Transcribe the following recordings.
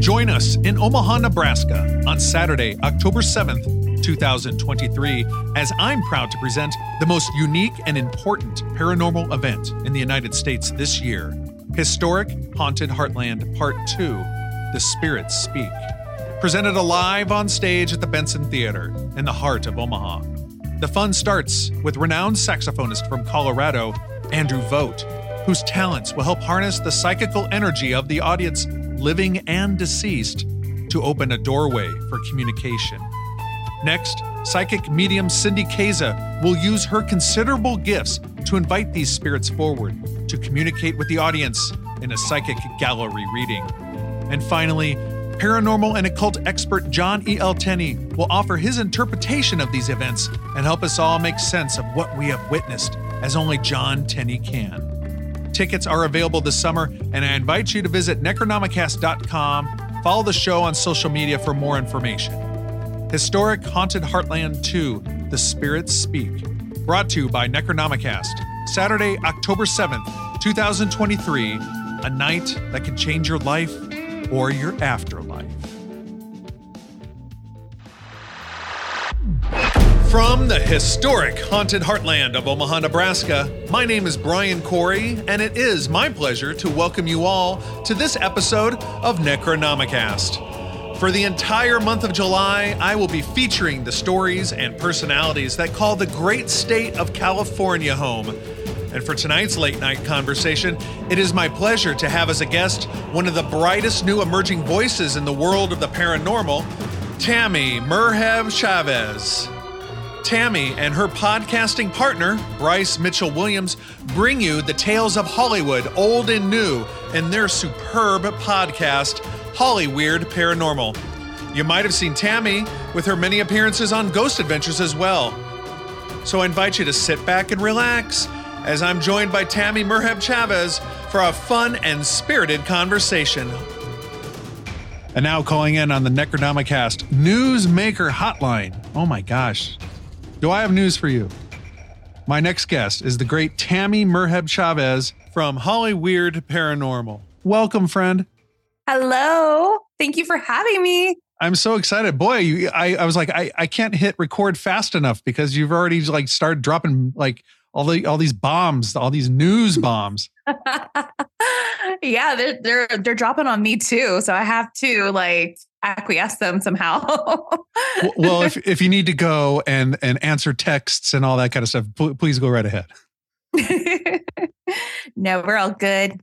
Join us in Omaha, Nebraska on Saturday, October 7th, 2023, as I'm proud to present the most unique and important paranormal event in the United States this year Historic Haunted Heartland Part 2 The Spirits Speak. Presented alive on stage at the Benson Theater in the heart of Omaha. The fun starts with renowned saxophonist from Colorado, Andrew Vogt, whose talents will help harness the psychical energy of the audience, living and deceased, to open a doorway for communication. Next, psychic medium Cindy Kaza will use her considerable gifts to invite these spirits forward to communicate with the audience in a psychic gallery reading. And finally, paranormal and occult expert John E. L. Tenney will offer his interpretation of these events and help us all make sense of what we have witnessed, as only John Tenney can. Tickets are available this summer, and I invite you to visit Necronomicast.com. Follow the show on social media for more information. Historic Haunted Heartland 2 The Spirits Speak. Brought to you by Necronomicast. Saturday, October 7th, 2023. A night that can change your life or your afterlife. From the historic haunted heartland of Omaha, Nebraska, my name is Brian Corey, and it is my pleasure to welcome you all to this episode of Necronomicast. For the entire month of July, I will be featuring the stories and personalities that call the great state of California home. And for tonight's late night conversation, it is my pleasure to have as a guest one of the brightest new emerging voices in the world of the paranormal, Tammie Merheb Chavez. Tammie and her podcasting partner, Brice Mitchell Williams, bring you the tales of Hollywood, old and new, in their superb podcast, Hollyweird Paranormal. You might have seen Tammie with her many appearances on Ghost Adventures as well. So I invite you to sit back and relax as I'm joined by Tammie Merheb Chavez for a fun and spirited conversation. And now calling in on the Necronomicast Newsmaker Hotline. Oh my gosh. Do I have news for you? My next guest is the great Tammie Merheb Chavez from Hollyweird Paranormal. Welcome, friend. Hello. Thank you for having me. I'm so excited. Boy, you, I, I was like, I, I can't hit record fast enough because you've already like started dropping like all the all these bombs, all these news bombs. yeah, they're they're they're dropping on me too. So I have to like acquiesce them somehow. well, if if you need to go and and answer texts and all that kind of stuff, please go right ahead. no, we're all good.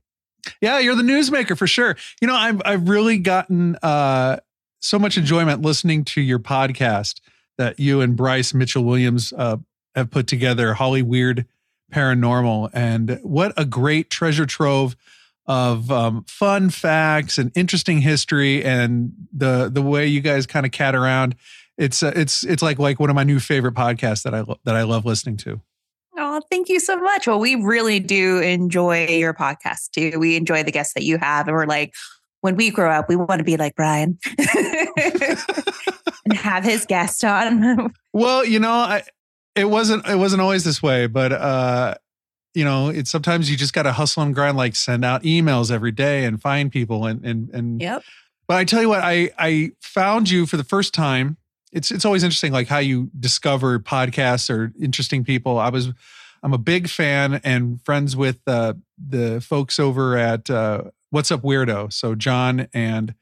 Yeah, you're the newsmaker for sure. You know, I've I've really gotten uh, so much enjoyment listening to your podcast that you and Brice Mitchell Williams uh, have put together, Hollyweird Paranormal, and what a great treasure trove of um, fun facts and interesting history, and the the way you guys kind of cat around. It's uh, it's it's like like one of my new favorite podcasts that I lo- that I love listening to. Oh, thank you so much. Well, we really do enjoy your podcast too. We enjoy the guests that you have, and we're like, when we grow up, we want to be like Brian and have his guest on. well, you know, I it wasn't it wasn't always this way, but uh, you know, it's sometimes you just got to hustle and grind, like send out emails every day and find people and and and. Yep. But I tell you what, I I found you for the first time. It's it's always interesting, like how you discover podcasts or interesting people. I was I'm a big fan and friends with uh, the folks over at uh, What's Up Weirdo. So John and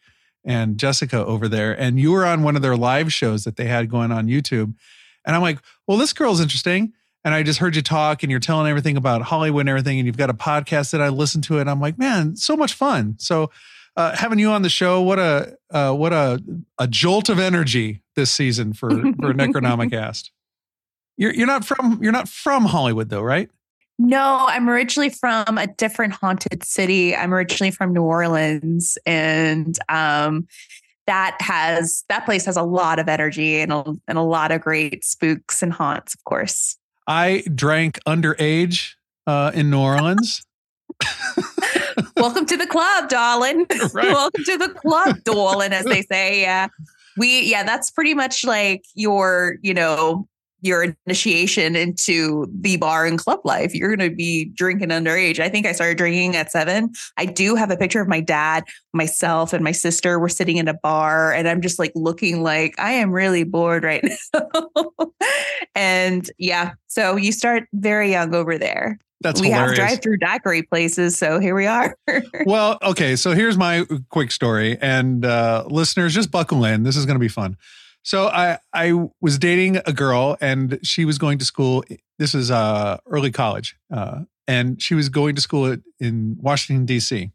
and Jessica over there, and you were on one of their live shows that they had going on YouTube and I'm like, well, this girl's interesting. And I just heard you talk and you're telling everything about Hollywood and everything. And you've got a podcast that I listen to. And I'm like, man, so much fun. So uh, having you on the show, what a uh, what a a jolt of energy this season for for Necronomicast. You're you're not from you're not from Hollywood though, right? No, I'm originally from a different haunted city. I'm originally from New Orleans, and um, that has that place has a lot of energy and a, and a lot of great spooks and haunts, of course. I drank underage uh, in New Orleans. Welcome to the club, darling. Right. Welcome to the club, darling, as they say. Yeah. We yeah, that's pretty much like your, you know, your initiation into the bar and club life. You're going to be drinking underage. I think I started drinking at seven. I do have a picture of my dad, myself, and my sister. We're sitting in a bar, and I'm just like looking like I am really bored right now. and yeah, so you start very young over there. That's we hilarious. have drive-through daiquiri places, so here we are. well, okay, so here's my quick story, and uh, listeners, just buckle in. This is going to be fun. So I I was dating a girl and she was going to school. This is uh, early college, uh, and she was going to school in Washington D.C.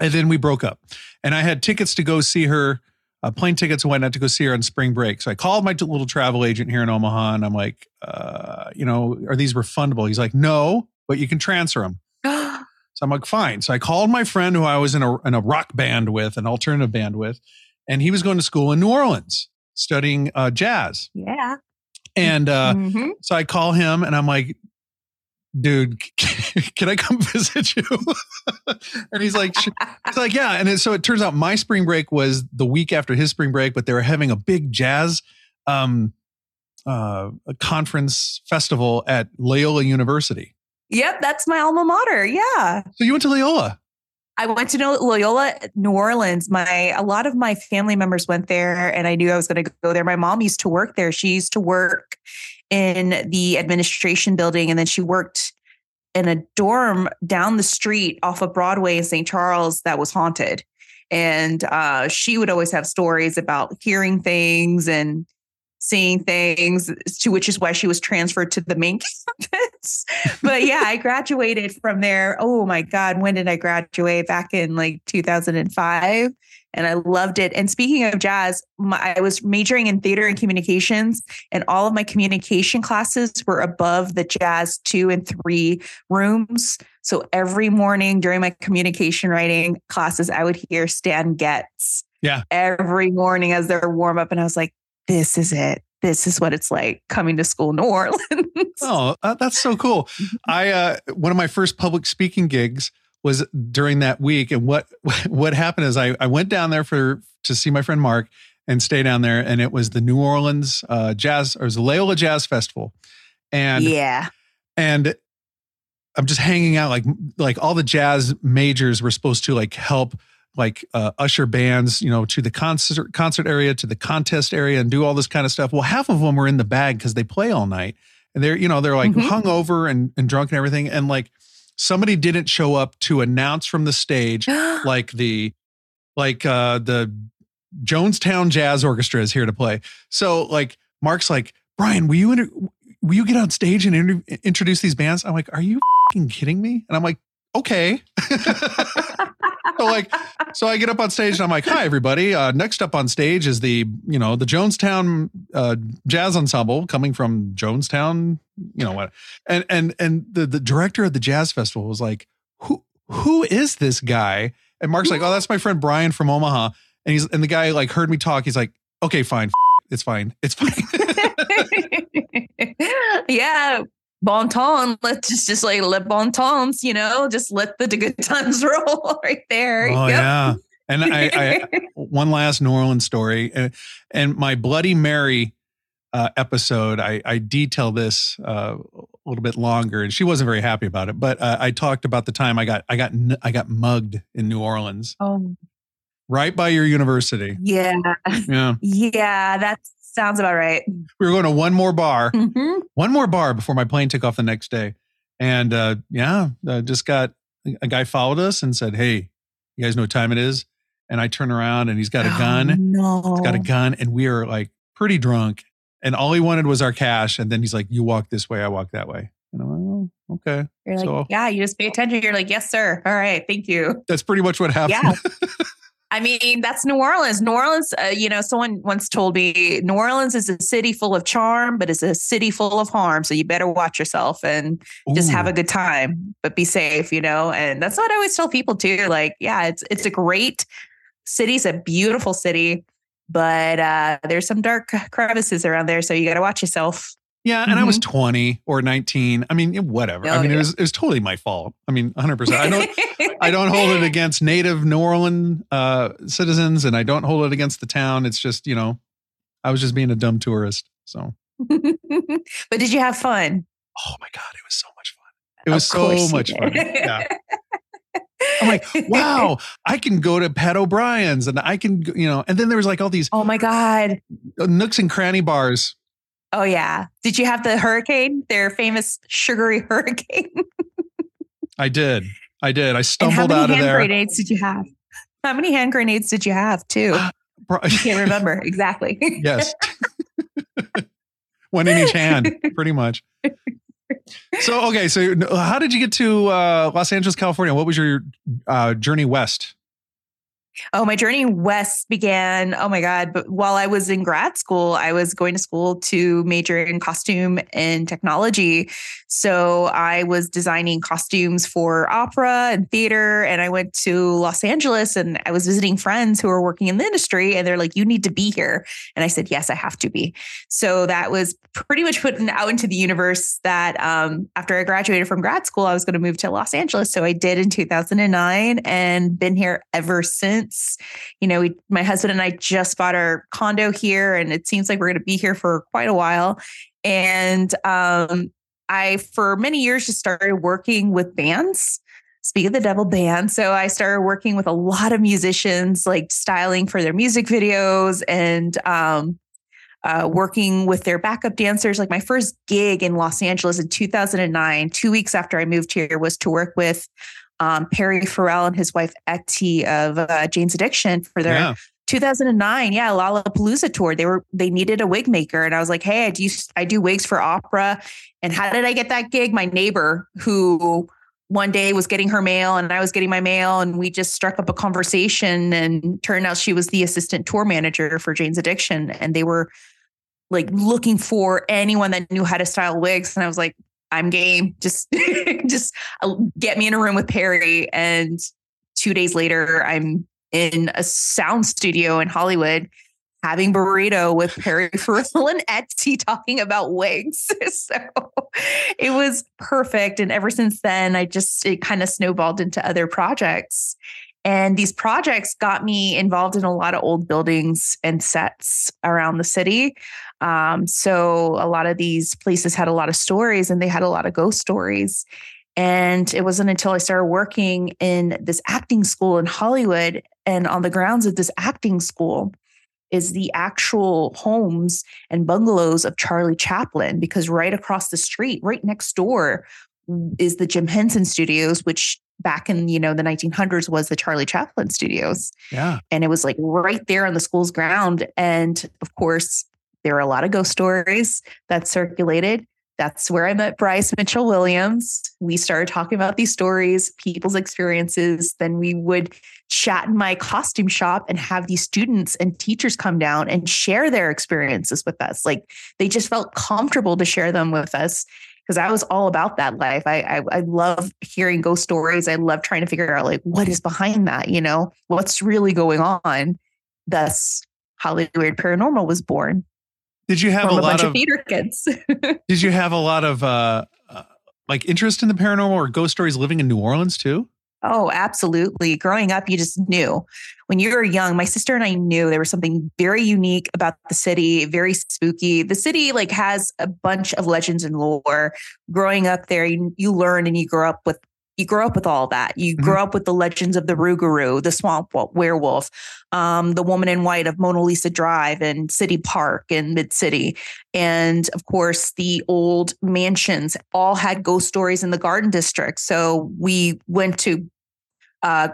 And then we broke up, and I had tickets to go see her, uh, plane tickets and whatnot to go see her on spring break. So I called my little travel agent here in Omaha, and I'm like, uh, you know, are these refundable? He's like, no, but you can transfer them. So I'm like, fine. So I called my friend who I was in a in a rock band with, an alternative band with, and he was going to school in New Orleans studying uh, jazz. yeah. And uh, Mhm. so I call him and I'm like, dude, can I come visit you? and he's like, he's like, yeah. And so it turns out my spring break was the week after his spring break, but they were having a big jazz um, uh, a conference festival at Loyola University. Yep, that's my alma mater. Yeah. So you went to Loyola. I went to Loyola, New Orleans. My a lot of my family members went there, and I knew I was going to go there. My mom used to work there. She used to work in the administration building, and then she worked in a dorm down the street off of Broadway in St. Charles that was haunted. And uh, she would always have stories about hearing things and seeing things, to which is why she was transferred to the main campus. but yeah, I graduated from there. Oh my God, when did I graduate? Back in like 2005. And I loved it. And speaking of jazz, my, I was majoring in theater and communications, and all of my communication classes were above the jazz two and three rooms. So every morning during my communication writing classes, I would hear Stan Getz. Yeah. Every morning as their warm up. And I was like, this is it. This is what it's like coming to school in New Orleans. Oh, uh, that's so cool. I uh, one of my first public speaking gigs was during that week, and what what happened is I I went down there for to see my friend Mark and stay down there, and it was the New Orleans uh, Jazz or it was the Loyola Jazz Festival, and yeah. and I'm just hanging out like like all the jazz majors were supposed to like help like uh, usher bands, you know, to the concert concert area, to the contest area, and do all this kind of stuff. Well, half of them were in the bag because they play all night, and they're you know they're like Mhm. hungover and and drunk and everything, and like somebody didn't show up to announce from the stage like the like uh the Jonestown Jazz Orchestra is here to play. So like Mark's like, Brian, will you inter- will you get on stage and inter- introduce these bands? I'm like, are you kidding me? And I'm like, okay. so like, so I get up on stage and I'm like, hi everybody. Uh, next up on stage is the you know the Jonestown uh, Jazz Ensemble coming from Jonestown. You know what? And and and the the director of the jazz festival was like, who who is this guy? And Mark's like, oh, that's my friend Brian from Omaha. And he's and the guy like heard me talk. He's like, okay, fine, it's fine, it's fine. yeah. Bon ton. Let's just, just like let bon tons, you know, just let the good times roll right there. oh Yep. yeah. And I, I one last New Orleans story, and, and my Bloody Mary uh, episode, I, I detail this uh, a little bit longer, and she wasn't very happy about it. But uh, I talked about the time I got I got I got mugged in New Orleans, oh, right by your university. yeah. Yeah, Yeah. That sounds about right. we were going to one more bar, Mhm. one more bar before my plane took off the next day, and uh, yeah, uh, just got a guy followed us and said, "Hey, you guys know what time it is?" And I turn around and he's got a gun. Oh, no. He's got a gun, and we are like pretty drunk. And all he wanted was our cash. And then he's like, "You walk this way, I walk that way." And I'm like, "Oh, okay." You're like, So- yeah, you just pay attention. You're like, yes, sir. All right. Thank you. That's pretty much what happened. Yeah. I mean, that's New Orleans. New Orleans, uh, you know, someone once told me New Orleans is a city full of charm, but it's a city full of harm. So you better watch yourself and just have a good time, but be safe, you know? And that's what I always tell people too. Like, yeah, it's it's a great city, it's a beautiful city, but uh, there's some dark crevices around there. So you got to watch yourself. Yeah, and I was 20 or 19. I mean, whatever. I Oh, mean, it was it was totally my fault. I mean, 100%. I don't I don't hold it against native New Orleans uh, citizens and I don't hold it against the town. It's just, you know, I was just being a dumb tourist. So, but did you have fun? Oh my God, it was so much fun. It was so much fun. Yeah. I'm like, wow, I can go to Pat O'Brien's and I can, you know, and then there was like all these. Oh my God. Nooks and cranny bars. Oh yeah. Did you have the hurricane? Their famous sugary hurricane? I did. I did. I stumbled out of there. How many hand grenades did you have? How many hand grenades did you have too? I can't remember exactly. yes. One in each hand, pretty much. So okay, so how did you get to uh, Los Angeles, California? What was your uh, journey west? Oh, my journey west began. Oh my God. But while I was in grad school, I was going to school to major in costume and technology. So I was designing costumes for opera and theater. And I went to Los Angeles and I was visiting friends who were working in the industry. And they're like, you need to be here. And I said, yes, I have to be. So that was pretty much put out into the universe that um, after I graduated from grad school, I was going to move to Los Angeles. So I did in 2009 and been here ever since You know, we, my husband and I just bought our condo here, and it seems like we're going to be here for quite a while. And um, I, for many years, just started working with bands. Speak of the Devil band. So I started working with a lot of musicians, like styling for their music videos and um, uh, working with their backup dancers. Like my first gig in Los Angeles in 2009, two weeks after I moved here, was to work with um, Perry Farrell and his wife Etty of uh, Jane's Addiction for their yeah. 2009, yeah, Lollapalooza tour. They were they needed a wig maker, and I was like, hey, I do I do wigs for opera. And how did I get that gig? My neighbor who one day was getting her mail and I was getting my mail and we just struck up a conversation and turned out she was the assistant tour manager for Jane's Addiction and they were like looking for anyone that knew how to style wigs and I was like I'm game. Just, just uh, get me in a room with Perry. And two days later, I'm in a sound studio in Hollywood having burrito with Perry Farrell and Etty talking about wigs. so it was perfect. And ever since then, I just, it kind of snowballed into other projects. And these projects got me involved in a lot of old buildings and sets around the city. Um, so a lot of these places had a lot of stories and they had a lot of ghost stories. And it wasn't until I started working in this acting school in Hollywood and on the grounds of this acting school is the actual homes and bungalows of Charlie Chaplin, because right across the street, right next door, is the Jim Henson Studios, which back in you know the 1900s was the Charlie Chaplin Studios. Yeah, and it was like right there on the school's ground, and of course there were a lot of ghost stories that circulated. That's where I met Brice Mitchell Williams. We started talking about these stories, people's experiences. Then we would chat in my costume shop and have these students and teachers come down and share their experiences with us. Like they just felt comfortable to share them with us because I was all about that life. I, I, I love hearing ghost stories. I love trying to figure out like what is behind that. You know, what's really going on. Thus, Hollyweird Paranormal was born. Did you have a, lot bunch of, of theater kids? did you have a lot of uh, uh, like interest in the paranormal or ghost stories living in New Orleans too? Oh, absolutely. Growing up, you just knew when you were young. My sister and I knew there was something very unique about the city, very spooky. The city like has a bunch of legends and lore. Growing up there, you, you learn and you grow up with you grow up with all that. You mm-hmm. grow up with the legends of the Rougarou, the swamp werewolf, um, the woman in white of Mona Lisa Drive and City Park in Mid City. And of course, the old mansions all had ghost stories in the Garden District. So we went to uh,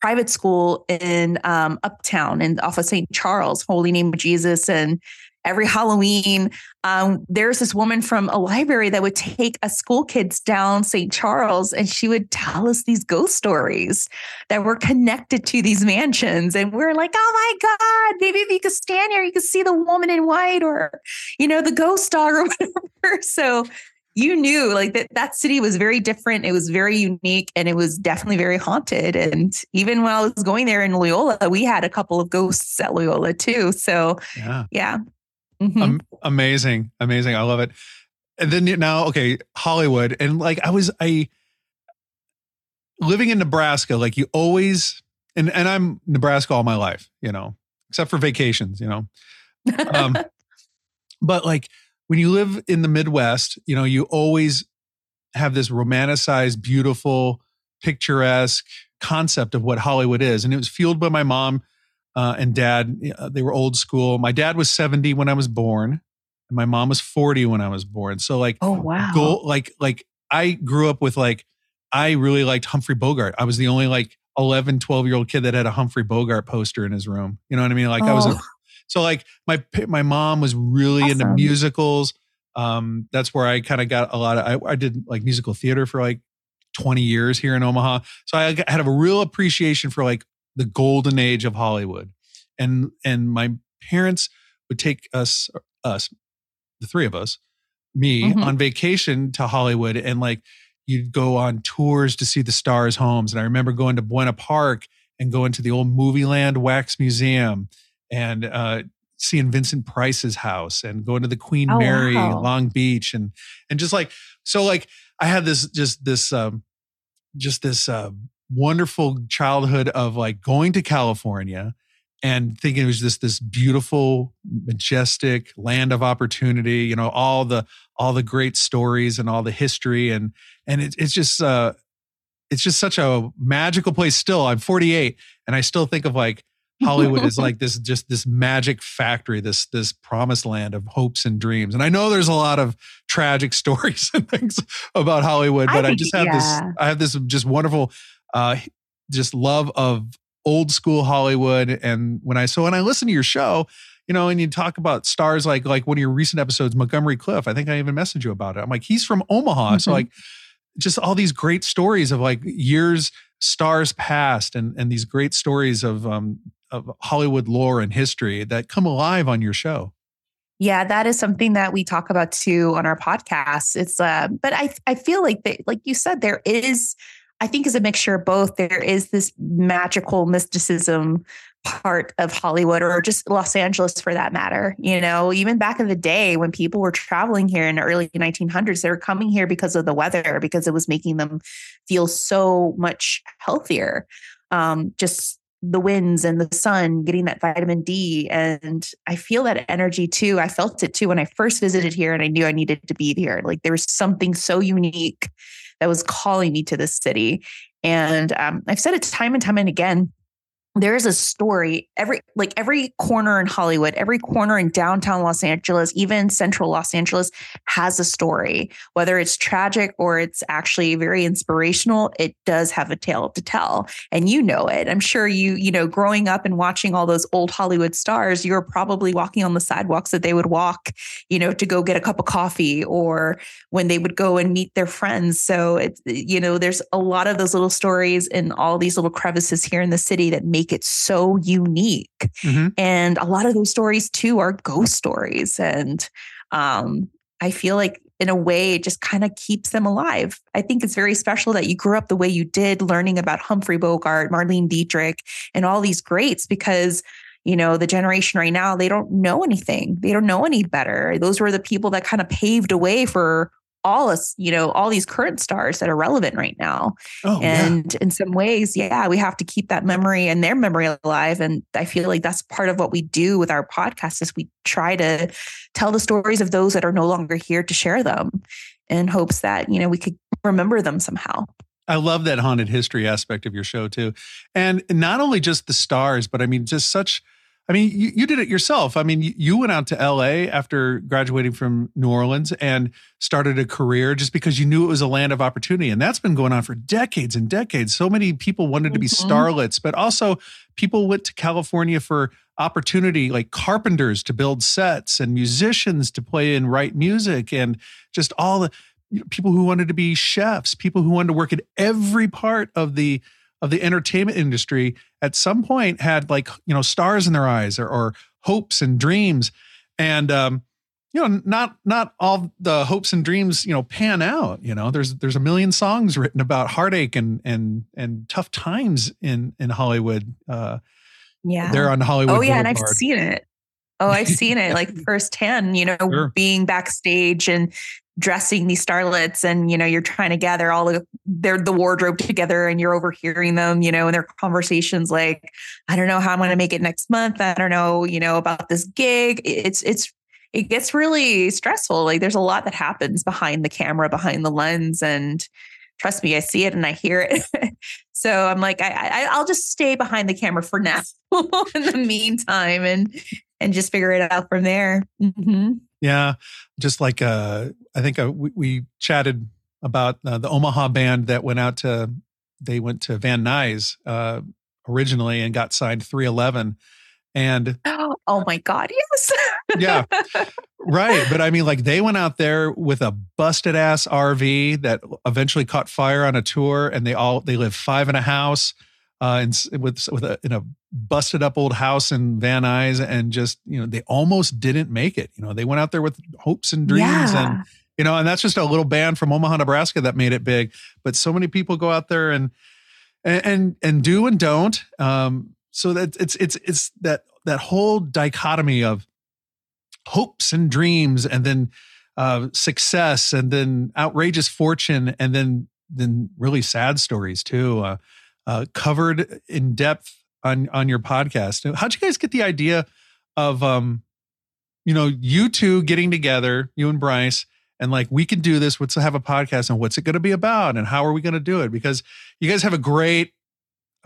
private school in um, Uptown and off of St. Charles, Holy Name of Jesus, and every Halloween, um, there's this woman from a library that would take us school kids down St. Charles and she would tell us these ghost stories that were connected to these mansions. And we're like, oh my God, maybe if you could stand here, you could see the woman in white or, you know, the ghost dog or whatever. So you knew like that that city was very different. It was very unique and it was definitely very haunted. And even when I was going there in Loyola, we had a couple of ghosts at Loyola too. So yeah. yeah. Mm-hmm. Um, amazing, amazing. I love it. And then now, okay, Hollywood, and like I was, I living in Nebraska. Like you always, and and I'm Nebraska all my life, you know, except for vacations, you know. Um, but like when you live in the Midwest, you know, you always have this romanticized, beautiful, picturesque concept of what Hollywood is. And it was fueled by my mom uh, and dad. They were old school. My dad was 70 when I was born, and my mom was 40 when I was born. So like, oh wow, go, like like I grew up with like I really liked Humphrey Bogart. I was the only like 11, 12 year old kid that had a Humphrey Bogart poster in his room. You know what I mean? Like oh. I was a, oh. so like my my mom was really awesome. into musicals. Um, that's where I kind of got a lot of I, I did like musical theater for like 20 years here in Omaha. So I had a real appreciation for like the golden age of Hollywood. And and my parents would take us us the three of us me mm-hmm. on vacation to Hollywood and like you'd go on tours to see the stars homes and I remember going to Buena Park and going to the old Movie Land Wax Museum and uh, seeing Vincent Price's house and going to the Queen oh, Mary wow. Long Beach and and just like so like I had this just this um just this uh, wonderful childhood of like going to California and thinking it was just this beautiful, majestic land of opportunity. You know, all the all the great stories and all the history and and it, it's just uh, it's just such a magical place. Still, I'm 48 and I still think of like Hollywood is like this just this magic factory, this this promised land of hopes and dreams. And I know there's a lot of tragic stories and things about Hollywood, but I, I just have yeah. this I have this just wonderful uh just love of old school Hollywood. And when I so when I listen to your show, you know, and you talk about stars like like one of your recent episodes, Montgomery Clift. I think I even messaged you about it. I'm like, he's from Omaha. Mm-hmm. So like just all these great stories of like years stars past and and these great stories of um of Hollywood lore and history that come alive on your show. Yeah, that is something that we talk about too on our podcast. It's uh but I I feel like they, like you said there is I think is a mixture of both. There is this magical mysticism part of Hollywood or just Los Angeles for that matter. You know, even back in the day when people were traveling here in the early 1900s, they were coming here because of the weather, because it was making them feel so much healthier. Um, just the winds and the sun, getting that vitamin D. And I feel that energy too. I felt it too when I first visited here and I knew I needed to be here. Like there was something so unique that was calling me to this city. And um, I've said it time and time and again there is a story every like every corner in hollywood every corner in downtown los angeles even central los angeles has a story. Whether it's tragic or it's actually very inspirational it does have a tale to tell and you know it. I'm sure you you know growing up and watching all those old hollywood stars you're probably walking on the sidewalks that they would walk you know to go get a cup of coffee or when they would go and meet their friends. So it's you know there's a lot of those little stories in all these little crevices here in the city that make make it so unique. Mm-hmm. And a lot of those stories too are ghost stories. And um, I feel like in a way it just kind of keeps them alive. I think it's very special that you grew up the way you did, learning about Humphrey Bogart, Marlene Dietrich, and all these greats because you know the generation right now they don't know anything they don't know any better those were the people that kind of paved a way for all us, you know, all these current stars that are relevant right now. Oh, and yeah. in some ways, yeah, we have to keep that memory and their memory alive. And I feel like that's part of what we do with our podcast is we try to tell the stories of those that are no longer here to share them in hopes that, you know, we could remember them somehow. I love that haunted history aspect of your show too. And not only just the stars, but I mean, just such I mean, you, you did it yourself. I mean, you, you went out to LA after graduating from New Orleans and started a career just because you knew it was a land of opportunity. And that's been going on for decades and decades. So many people wanted to be mm-hmm. starlets, but also people went to California for opportunity, like carpenters to build sets and musicians to play and write music and just all the you know, people who wanted to be chefs, people who wanted to work at every part of the of the entertainment industry at some point had like you know stars in their eyes or, or hopes and dreams and um you know not not all the hopes and dreams you know pan out you know there's there's a million songs written about heartache and and and tough times in in hollywood uh yeah they're on hollywood oh yeah Boulevard. and i've seen it Oh, I've seen it like firsthand, you know, sure. being backstage and dressing these starlets and you know you're trying to gather all the their the wardrobe together and you're overhearing them you know and their conversations like i don't know how i'm going to make it next month i don't know you know about this gig it's it's it gets really stressful. Like there's a lot that happens behind the camera, behind the lens, and trust me, I see it and I hear it. so I'm like, I, I I'll just stay behind the camera for now in the meantime, and and just figure it out from there. Mm-hmm. Yeah, just like uh, I think uh, we, we chatted about uh, the Omaha band that went out to they went to Van Nuys uh, originally and got signed 311 and oh my god yes. Yeah. Right but i mean like they went out there with a busted ass rv that eventually caught fire on a tour and they all they live five in a house uh and with with a in a busted up old house in van nuys and just you know they almost didn't make it. You know they went out there with hopes and dreams yeah. and you know and that's just a little band from omaha nebraska that made it big. But so many people go out there and and and, and do and don't. Um so that it's it's it's that that whole dichotomy of hopes and dreams and then uh, success and then outrageous fortune and then then really sad stories too uh, uh, covered in depth on on your podcast how'd you guys get the idea of um you know you two getting together you and brice and like we can do this let's have a podcast and what's it going to be about and how are we going to do it because you guys have a great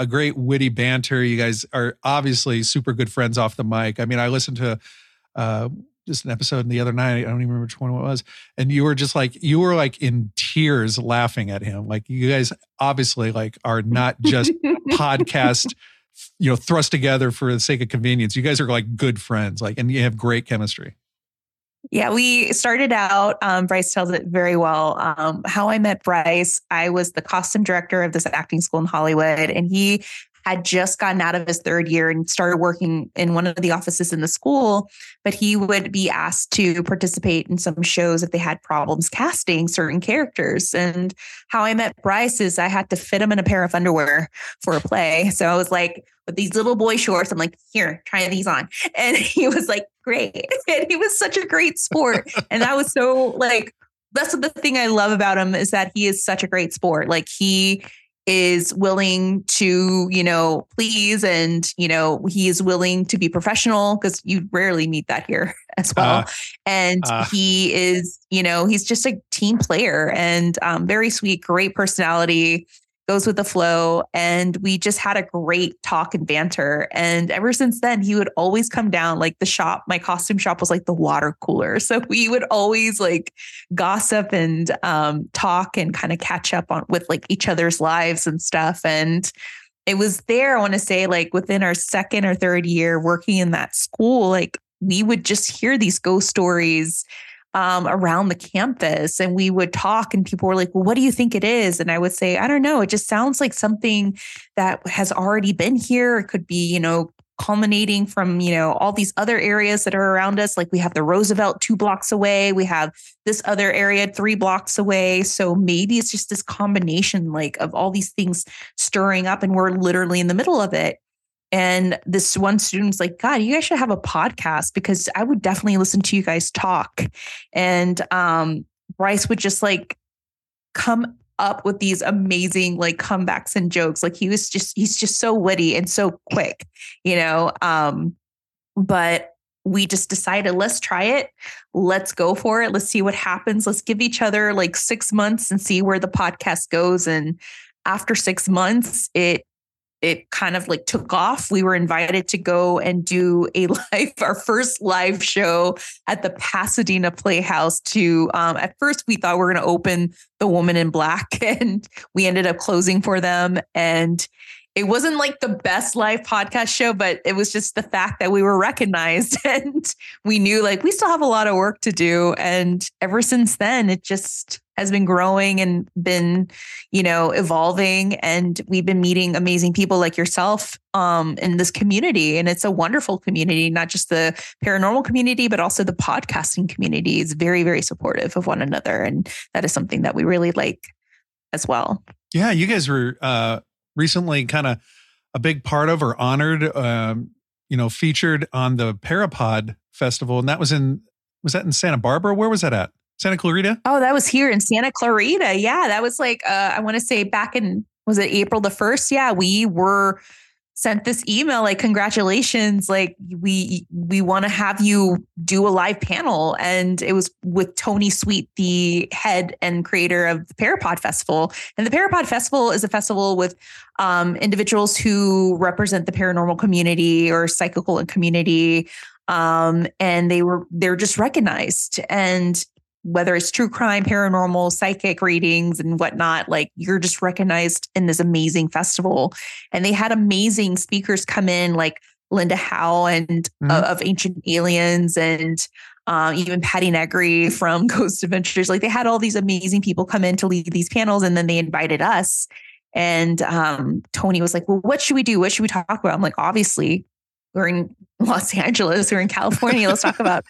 a great witty banter. You guys are obviously super good friends off the mic. I mean, I listened to uh, just an episode the other night. I don't even remember which one it was. And you were just like, you were like in tears laughing at him. Like you guys obviously like are not just podcast, you know, thrust together for the sake of convenience. You guys are like good friends, like, and you have great chemistry. Yeah, we started out. Um, Brice tells it very well. Um, how I met Brice, I was the costume director of this acting school in Hollywood, and he had just gotten out of his third year and started working in one of the offices in the school. But he would be asked to participate in some shows if they had problems casting certain characters. And how I met Brice is I had to fit him in a pair of underwear for a play. So I was like, with these little boy shorts, I'm like, here, try these on. And he was like, great. And he was such a great sport. and that was so like, that's the thing I love about him is that he is such a great sport. Like he is willing to, you know, please and, you know, he is willing to be professional because you rarely meet that here as well. Uh, and uh, he is, you know, he's just a team player and um, very sweet, great personality goes with the flow. And we just had a great talk and banter. And ever since then, he would always come down like the shop, my costume shop was like the water cooler. So we would always like gossip and um, talk and kind of catch up on with like each other's lives and stuff. And it was there, I want to say, like within our second or third year working in that school, like we would just hear these ghost stories um, around the campus and we would talk and people were like well what do you think it is? And i would say i don't know. It just sounds like something that has already been here. It could be you know culminating from you know all these other areas that are around us. Like we have the roosevelt two blocks away. We have this other area three blocks away. So maybe it's just this combination like of all these things stirring up and we're literally in the middle of it and this one student's like, God, you guys should have a podcast because I would definitely listen to you guys talk. And um, Brice would just like come up with these amazing like comebacks and jokes. Like he was just, he's just so witty and so quick, you know. Um, but we just decided let's try it let's go for it let's see what happens let's give each other like six months and see where the podcast goes and after six months it it kind of like took off. We were invited to go and do a live, our first live show at the Pasadena Playhouse. To um, at first we thought we were going to open the Woman in Black, and we ended up closing for them. And it wasn't like the best live podcast show, but it was just the fact that we were recognized and we knew like we still have a lot of work to do. And ever since then, it just has been growing and been, you know, evolving. And we've been meeting amazing people like yourself um, in this community. And it's a wonderful community, not just the paranormal community, but also the podcasting community is very, very supportive of one another. And that is something that we really like as well. Yeah, you guys were uh, recently kind of a big part of or honored, um, you know, featured on the Parapod Festival, and that was in was that in Santa Barbara? Where was that at? Santa Clarita? Oh, that was here in Santa Clarita. Yeah, that was like uh, I want to say back in was it April the first? Yeah, we were sent this email like congratulations like we we want to have you do a live panel. And it was with tony sweet the head and creator of the parapod festival. And the parapod festival is a festival with um, individuals who represent the paranormal community or psychical community um, and they were they're just recognized. And whether it's true crime, paranormal, psychic readings, and whatnot, like you're just recognized in this amazing festival. And they had amazing speakers come in, like Linda Howe and mm-hmm. uh, of Ancient Aliens, and um, even Patti Negri from Ghost Adventures. Like they had all these amazing people come in to lead these panels, and then they invited us. And um, Tony was like, "Well, what should we do? What should we talk about?" I'm like, "Obviously, we're in Los Angeles, we're in California. Let's talk about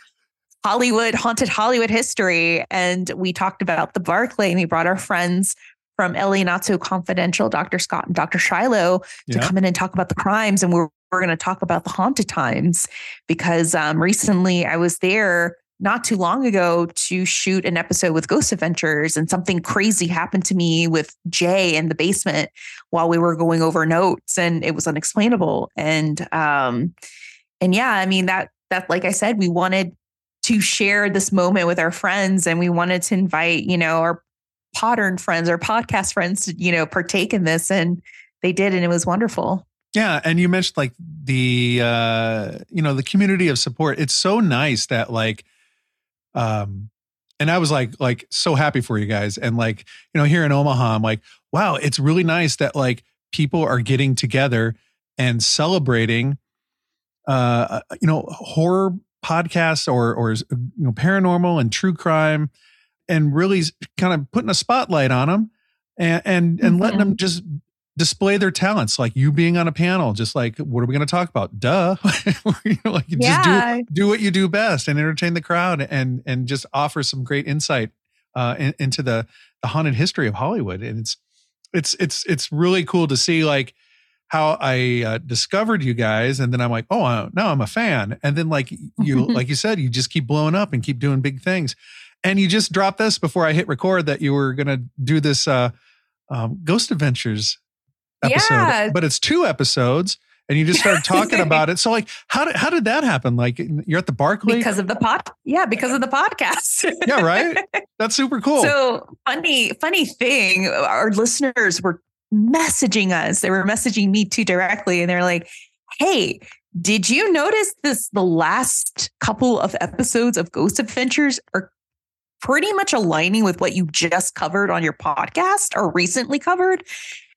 Hollywood, haunted Hollywood history. And we talked about the Barclay and we brought our friends from LA Not So Confidential, Dr. Scott and Dr. Shiloh, to yeah. come in and talk about the crimes. And we're, we're going to talk about the haunted times because um, recently I was there not too long ago to shoot an episode with Ghost Adventures, and something crazy happened to me with Jay in the basement while we were going over notes, and it was unexplainable. And um, and yeah, I mean that that like I said, we wanted to share this moment with our friends and we wanted to invite you know our Podern friends or podcast friends to you know partake in this and they did and it was wonderful. Yeah and you mentioned like the uh you know the community of support. It's so nice that like um and i was like like so happy for you guys and like you know here in omaha i'm like wow it's really nice that like people are getting together and celebrating uh you know horror podcasts or or you know paranormal and true crime and really kind of putting a spotlight on them and and, and mm-hmm. letting them just display their talents like you being on a panel just like what are we going to talk about duh you know, like yeah. just do do what you do best and entertain the crowd and and just offer some great insight uh, in, into the the haunted history of Hollywood and it's it's it's it's really cool to see like how I uh, discovered you guys, and then I'm like, oh, now I'm a fan. And then like you, like you said, you just keep blowing up and keep doing big things. And you just dropped this before I hit record that you were going to do this uh, um, Ghost Adventures episode, yeah. but it's two episodes. And you just started talking about it. So, like, how did how did that happen? Like, you're at the Barclay because of the pod. Yeah, because of the podcast. yeah, right. That's super cool. So funny, funny thing. Our listeners were messaging us. They were messaging me too directly, and they're like, "Hey, did you notice this? The last couple of episodes of Ghost Adventures are pretty much aligning with what you just covered on your podcast or recently covered."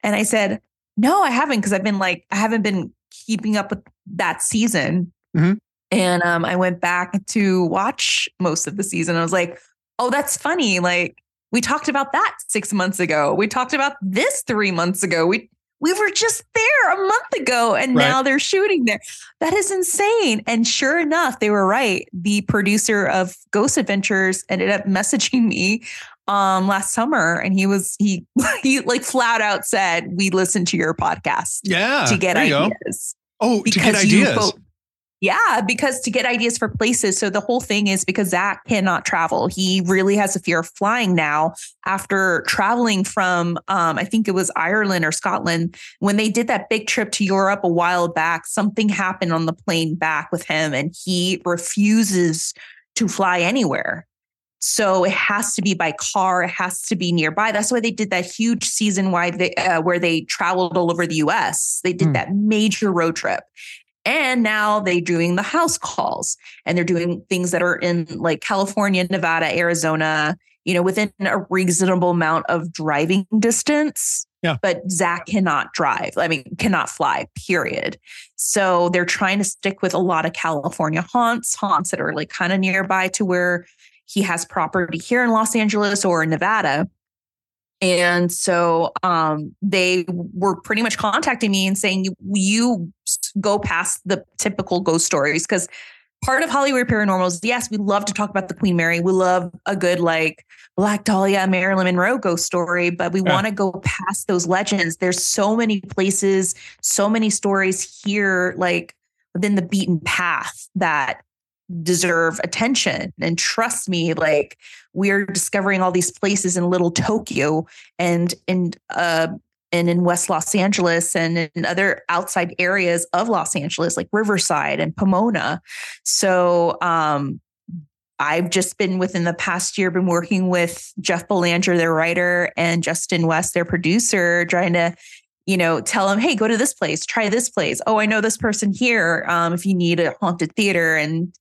And I said, "No, I haven't, because I've been like, I haven't been keeping up with that season." Mm-hmm. And um, I went back to watch most of the season. I was like, "Oh, that's funny!" Like we talked about that six months ago. We talked about this three months ago. We we were just there a month ago and right. now they're shooting there. That is insane. And sure enough, they were right. The producer of Ghost Adventures ended up messaging me um last summer and he was he he like flat out said we listened to your podcast yeah to get ideas. Go. Oh, because to get ideas. Yeah, because to get ideas for places. So the whole thing is because Zak cannot travel. He really has a fear of flying now after traveling from, um, I think it was Ireland or Scotland. When they did that big trip to Europe a while back, something happened on the plane back with him and he refuses to fly anywhere. So it has to be by car. It has to be nearby. That's why they did that huge season wide they, uh, where they traveled all over the U.S. They did mm. that major road trip, and now they're doing the house calls and they're doing things that are in like California, Nevada, Arizona, you know, within a reasonable amount of driving distance. Yeah. But Zak cannot drive. I mean, cannot fly, period. So they're trying to stick with a lot of California haunts, haunts that are like kind of nearby to where he has property here in Los Angeles or Nevada. And so um, they were pretty much contacting me and saying, you, you go past the typical ghost stories. Because part of Hollyweird Paranormal is, yes, we love to talk about the Queen Mary. We love a good, like, Black Dahlia, Marilyn Monroe ghost story, but we yeah. want to go past those legends. There's so many places, so many stories here, like within the beaten path that deserve attention. And trust me, like we're discovering all these places in little Tokyo and in uh and in West Los Angeles and in other outside areas of Los Angeles, like Riverside and Pomona. So um, I've just been within the past year been working with Jeff Belanger, their writer, and Justin West, their producer, trying to, you know, tell them, hey, go to this place, try this place. Oh, I know this person here. Um, if you need a haunted theater and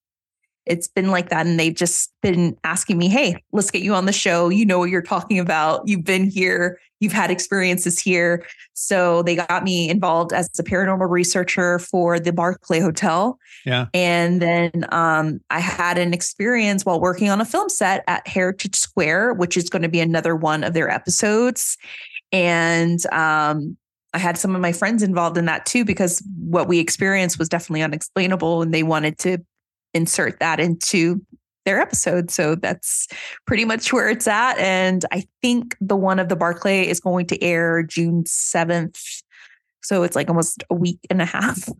it's been like that. And they've just been asking me, hey, let's get you on the show. You know what you're talking about. You've been here, you've had experiences here. So they got me involved as a paranormal researcher for the Barclay Hotel. Yeah. And then um, I had an experience while working on a film set at Heritage Square, which is going to be another one of their episodes. And um, I had some of my friends involved in that too, because what we experienced was definitely unexplainable and they wanted to insert that into their episode. So that's pretty much where it's at. And I think the one of the Barclay is going to air June 7th. So it's like almost a week and a half.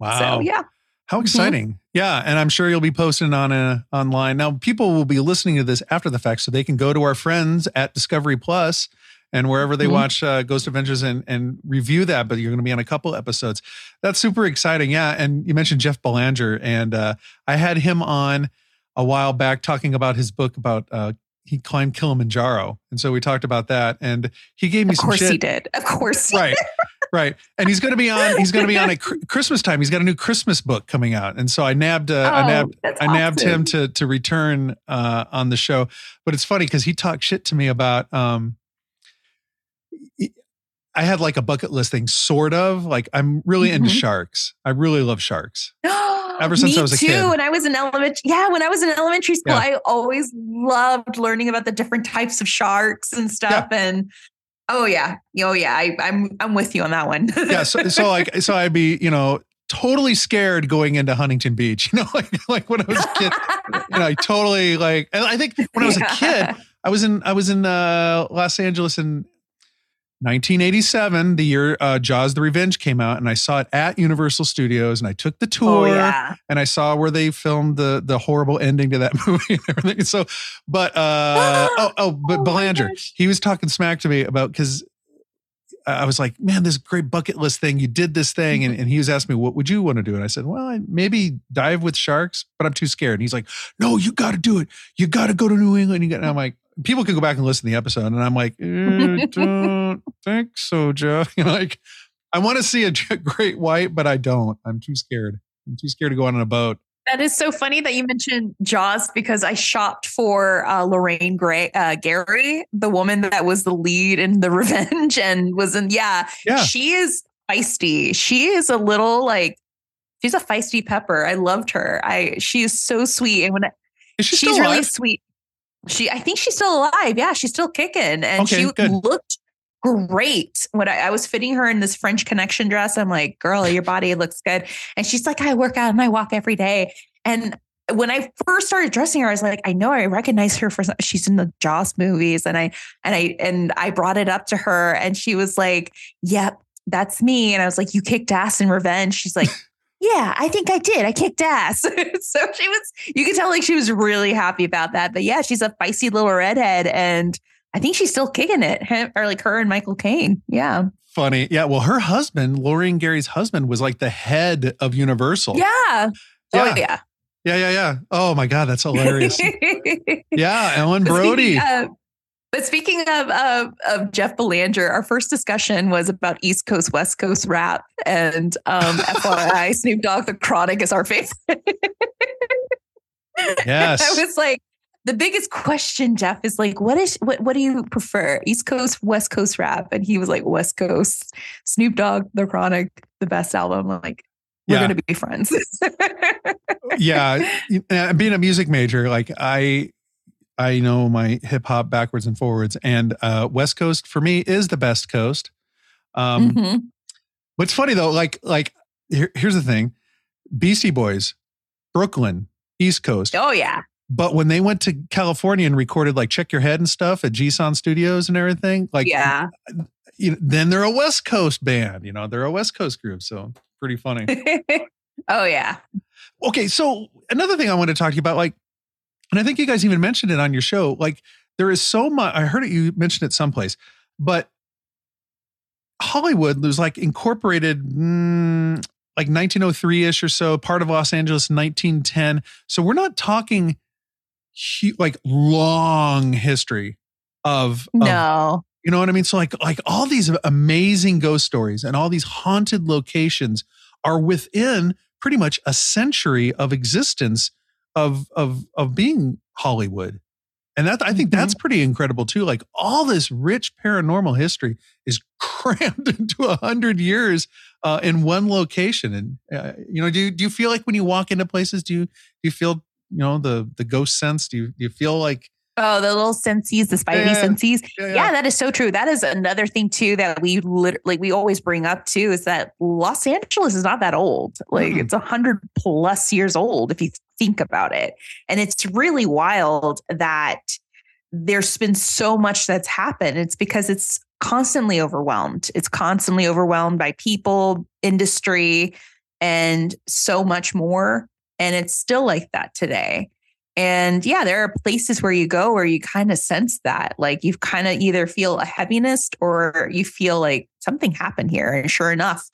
Wow. So yeah. How Mm-hmm. exciting. Yeah. And I'm sure you'll be posting on a, online. Now, people will be listening to this after the fact, so they can go to our friends at Discovery Plus and wherever they Mhm. watch uh, Ghost Adventures and, and review that. But you're going to be on a couple episodes. That's super exciting. Yeah. And you mentioned Jeff Belanger, and uh, I had him on a while back talking about his book about uh, he climbed Kilimanjaro. And so we talked about that. And he gave me Of some Of course shit he did. Of course. right right and he's going to be on he's going to be on at christmas time he's got a new christmas book coming out and so i nabbed uh, i Oh, nabbed that's i nabbed him to to return uh on the show but it's funny because he talked shit to me about um I had like a bucket list thing, sort of. Like I'm really into Mhm. sharks. I really love sharks. Ever since I was a too. kid. When I was in elementary, yeah, when I was in elementary school, Yeah. I always loved learning about the different types of sharks and stuff. And oh yeah, oh yeah, I, I'm I'm with you on that one. Yeah. So, so like, so I'd be, you know, totally scared going into Huntington Beach. You know, like like when I was a kid, you know, I totally like. And I think when I was a kid, I was in I was in uh, Los Angeles in 1987, the year uh, Jaws: The Revenge came out, and I saw it at Universal Studios, and I took the tour, Oh yeah. and I saw where they filmed the the horrible ending to that movie and everything. So, but uh, oh oh, but Oh Belanger, he was talking smack to me about because I was like, man, this great bucket list thing. You did this thing. And, and he was asking me, what would you want to do? And I said, well, I maybe dive with sharks, but I'm too scared. And he's like, no, you got to do it. You got to go to New England. You got, and I'm like, people can go back and listen to the episode. And I'm like, eh, don't think so, Jeff. You know, like, I want to see a great white, but I don't. I'm too scared. I'm too scared to go on a boat. That is so funny that you mentioned Jaws because I shopped for uh, Lorraine Gray, uh, Gary, the woman that was the lead in The Revenge and was in, yeah, Yeah. she is feisty. She is a little like, she's a feisty pepper. I loved her. I, she is so sweet. And when I, she's still really sweet. She, I think she's still alive. Yeah, she's still kicking, and Okay, she good. looked great when I, I was fitting her in this French Connection dress. I'm like, "Girl, your body looks good," and she's like, "I work out and I walk every day." And when I first started dressing her, I was like, "I know I recognize her for some- she's in the Jaws movies," and I and I and I brought it up to her, and she was like, "Yep." That's me. And I was like, You kicked ass in revenge. She's like, yeah, I think I did. I kicked ass. so she was, you could tell like she was really happy about that. But yeah, she's a feisty little redhead. And I think she's still kicking it, or like her and Michael Caine. Yeah. Funny. Yeah. Well, her husband, Lorraine Gary's husband, was like the head of Universal. Yeah. Oh, yeah. Oh, yeah. Yeah. Yeah. Yeah. Oh my God. That's hilarious. yeah. Ellen Brody. Speaking of, but speaking of, of of Jeff Belanger, our first discussion was about East Coast West Coast rap, and um, FYI, Snoop Dogg the Chronic is our favorite. Yes. I was like, the biggest question, Jeff, is like, what is what what do you prefer? East Coast, West Coast rap? And he was like, West Coast, Snoop Dogg, The Chronic, the best album. I'm like, we're Yeah. gonna be friends. yeah. Being a music major, like I, I know my hip hop backwards and forwards, and uh, West Coast for me is the best coast. Um, Mhm. What's funny though, like like here, here's the thing: Beastie Boys, Brooklyn, East Coast. Oh yeah. But when they went to California and recorded like Check Your Head and stuff at G-Son Studios and everything, like yeah. you know, then they're a West Coast band. You know, they're a West Coast group. So pretty funny. oh yeah. okay, so another thing I want to talk to you about, like, and I think you guys even mentioned it on your show. Like, there is so much. I heard it. You mentioned it someplace, but Hollywood was like incorporated mm, like 1903 ish or so, part of Los Angeles 1910. So we're not talking like long history of, of No. you know what I mean? So like like all these amazing ghost stories and all these haunted locations are within pretty much a century of existence of of of being Hollywood. And that I think that's pretty incredible too. Like all this rich paranormal history is crammed into a hundred years uh, in one location. And uh, you know, do you, do you feel like when you walk into places, do you do you feel you know the the ghost sense? Do you do you feel like Oh, the little sensies, the spidey Yeah. sensies. yeah, Yeah, that is so true. That is another thing too that we lit- like we always bring up too is that Los Angeles is not that old. Like Mm-mm. it's a hundred plus years old if you think about it, and it's really wild that there's been so much that's happened. It's because it's constantly overwhelmed. It's constantly overwhelmed by people, industry, and so much more. And it's still like that today. And yeah, there are places where you go where you kind of sense that, like you kind of either feel a heaviness or you feel like something happened here. And sure enough,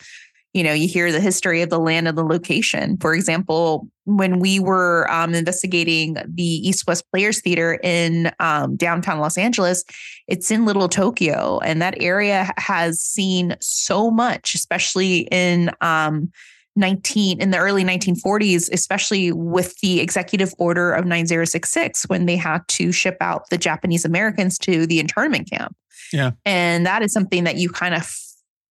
you know, you hear the history of the land and the location. For example, when we were um, investigating the East West Players Theater in um, downtown Los Angeles, it's in Little Tokyo, and that area has seen so much, especially in um, 19 in the early 1940s, especially with the executive order of 9066 when they had to ship out the Japanese Americans to the internment camp. Yeah. And that is something that you kind of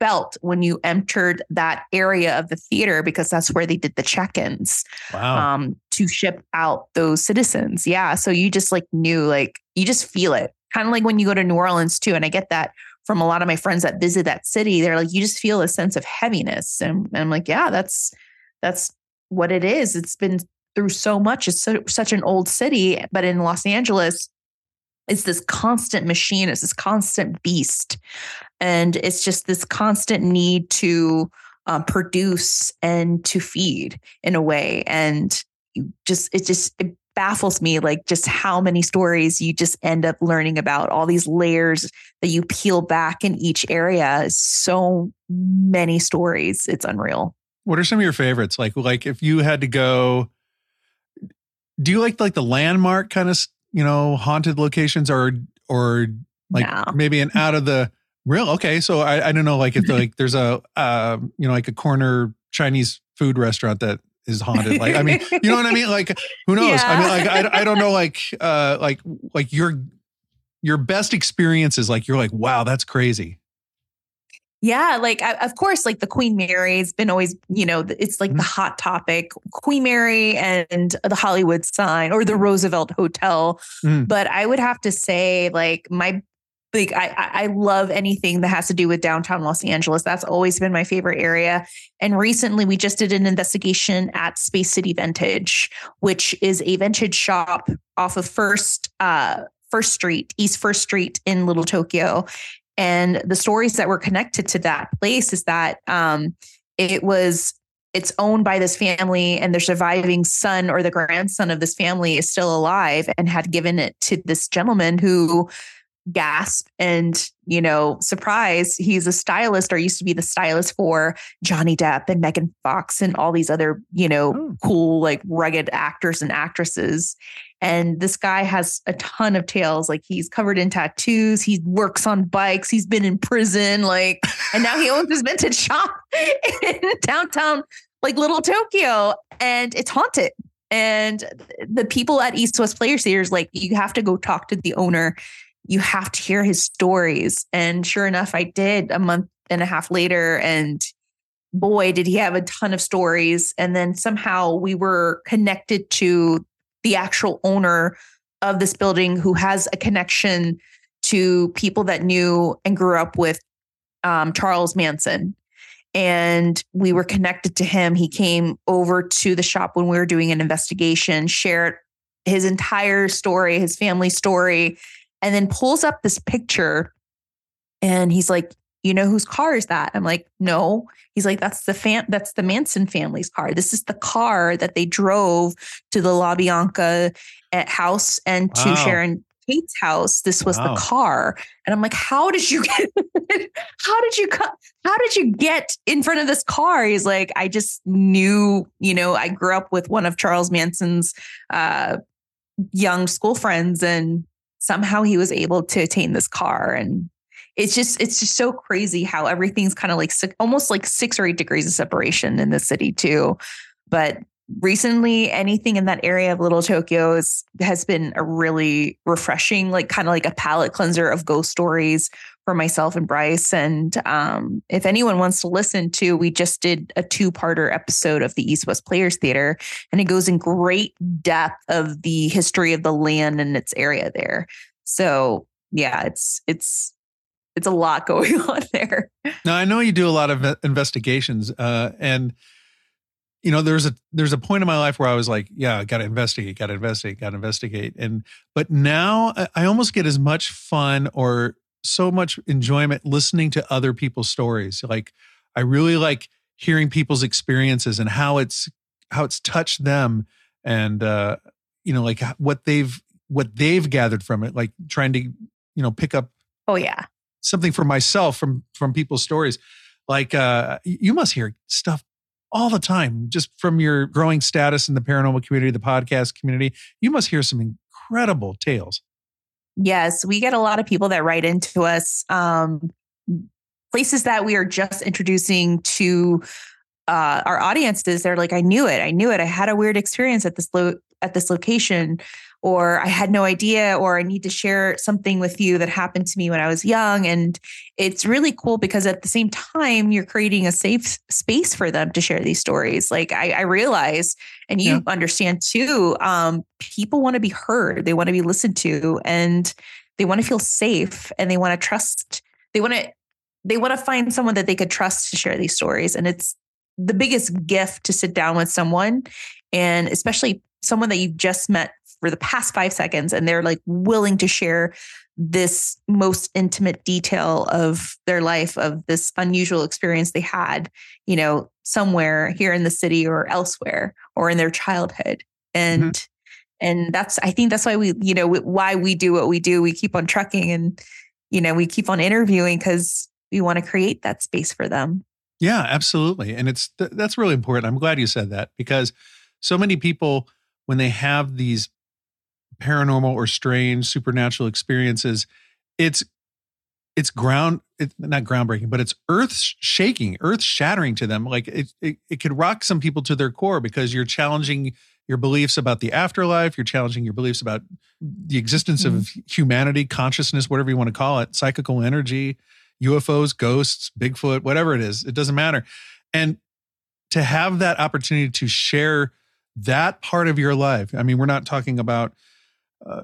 felt when you entered that area of the theater because that's where they did the check-ins wow? um, to ship out those citizens. Yeah. So you just like knew, like, you just feel it. Kind of like when you go to New Orleans too. And I get that from a lot of my friends that visit that city. They're like, you just feel a sense of heaviness. And, and I'm like, yeah, that's, that's what it is. It's been through so much. It's so, such an old city. But in Los Angeles, it's this constant machine. It's this constant beast. And it's just this constant need to um, produce and to feed in a way. And you just, it just, it baffles me like just how many stories you just end up learning about all these layers that you peel back in each area so many stories it's unreal What are some of your favorites? Like like if you had to go, do you like like the landmark kind of you know haunted locations or or like No. maybe an out of the real? Okay, so I I don't know like if like there's a uh you know like a corner Chinese food restaurant that is haunted. Like I mean you know what I mean? Like who knows? I mean like I I don't know like uh like like your your best experience is like you're like wow that's crazy. Yeah, like I, of course, like the Queen Mary has been always, you know, it's like the hot topic, Queen Mary and the Hollywood sign or the Roosevelt Hotel. Mm. But I would have to say, like my like I I love anything that has to do with downtown Los Angeles. That's always been my favorite area. And recently, we just did an investigation at Space City Vintage, which is a vintage shop off of First uh First Street, East First Street in Little Tokyo. And the stories that were connected to that place is that um, it was it's owned by this family, and their surviving son or the grandson of this family is still alive and had given it to this gentleman who gasp and you know surprise he's a stylist or used to be the stylist for johnny depp and megan fox and all these other you know Oh. cool like rugged actors and actresses. And this guy has a ton of tales like he's covered in tattoos. He works on bikes. He's been in prison like and now he owns this vintage shop in downtown like little tokyo. And it's haunted. And the people at east west players theaters like you have to go talk to the owner you have to hear his stories. And sure enough, I did a month and a half later. And boy, did he have a ton of stories. And then somehow we were connected to the actual owner of this building who has a connection to people that knew and grew up with um, Charles Manson. And we were connected to him. He came over to the shop when we were doing an investigation, shared his entire story, his family story, and then pulls up this picture and he's like you know whose car is that i'm like no he's like that's the fam that's the manson family's car this is the car that they drove to the LaBianca at house and to Wow. sharon Tate's house. This was wow. the car. And I'm like, how did you get, how did you, how did you get in front of this car? He's like, I just knew, you know, I grew up with one of Charles Manson's uh, young school friends and somehow he was able to attain this car. And it's just, it's just so crazy how everything's kind of like almost like six or eight degrees of separation in the city too. But recently anything in that area of little tokyo is, has been a really refreshing like kind of like a palate cleanser of ghost stories for myself and brice. And um, if anyone wants to listen to we just did a two-parter episode of the east west players theater and it goes in great depth of the history of the land and its area there. So yeah it's it's it's a lot going on there. Now i know you do a lot of investigations uh, and you know there's a there's a point in my life where i was like yeah i gotta investigate gotta investigate gotta investigate and but now i almost get as much fun or so much enjoyment listening to other people's stories like i really like hearing people's experiences and how it's how it's touched them and uh you know like what they've what they've gathered from it like trying to you know pick up oh yeah. something for myself from from people's stories. Like uh you must hear stuff all the time, just from your growing status in the paranormal community, the podcast community. You must hear some incredible tales. Yes, we get a lot of people that write into us. Um, places that we are just introducing to uh, our audiences. They're like, I knew it. I knew it. I had a weird experience at this lo- at this location or I had no idea, or I need to share something with you that happened to me when I was young. And it's really cool because at the same time, you're creating a safe space for them to share these stories. Like I, I realize, and you yeah. understand too, um, people want to be heard, they want to be listened to, and they want to feel safe and they want to trust, they want to they want to find someone that they could trust to share these stories. And it's the biggest gift to sit down with someone and especially someone that you've just met for the past five seconds and they're like willing to share this most intimate detail of their life of this unusual experience they had you know somewhere here in the city or elsewhere or in their childhood. And mm-hmm. and that's i think that's why we you know why we do what we do. We keep on trucking and you know we keep on interviewing because we want to create that space for them. Yeah absolutely. And it's th- that's really important. I'm glad you said that because so many people when they have these paranormal or strange supernatural experiences it's it's ground it's not groundbreaking but it's earth shaking earth shattering to them like it, it it could rock some people to their core because you're challenging your beliefs about the afterlife you're challenging your beliefs about the existence mm-hmm. of humanity consciousness whatever you want to call it psychical energy ufos ghosts bigfoot whatever it is it doesn't matter and to have that opportunity to share that part of your life i mean we're not talking about uh,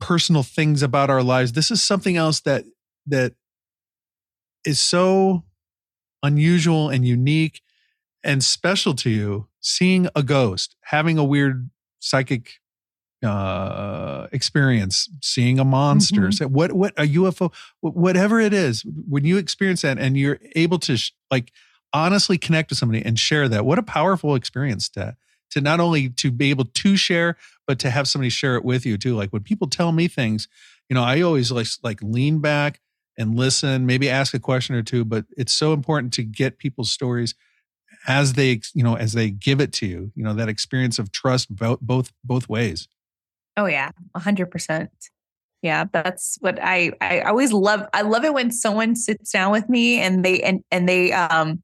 personal things about our lives. This is something else that that is so unusual and unique and special to you. Seeing a ghost, having a weird psychic uh, experience, seeing a monster, mm-hmm. what what a UFO, whatever it is, when you experience that and you're able to sh- like honestly connect with somebody and share that, what a powerful experience to to not only to be able to share, but to have somebody share it with you too. Like when people tell me things, you know, I always like like lean back and listen, maybe ask a question or two, but it's so important to get people's stories as they, you know, as they give it to you, you know, that experience of trust both both both ways. Oh yeah, a hundred percent. Yeah, that's what I I always love. I love it when someone sits down with me and they and and they um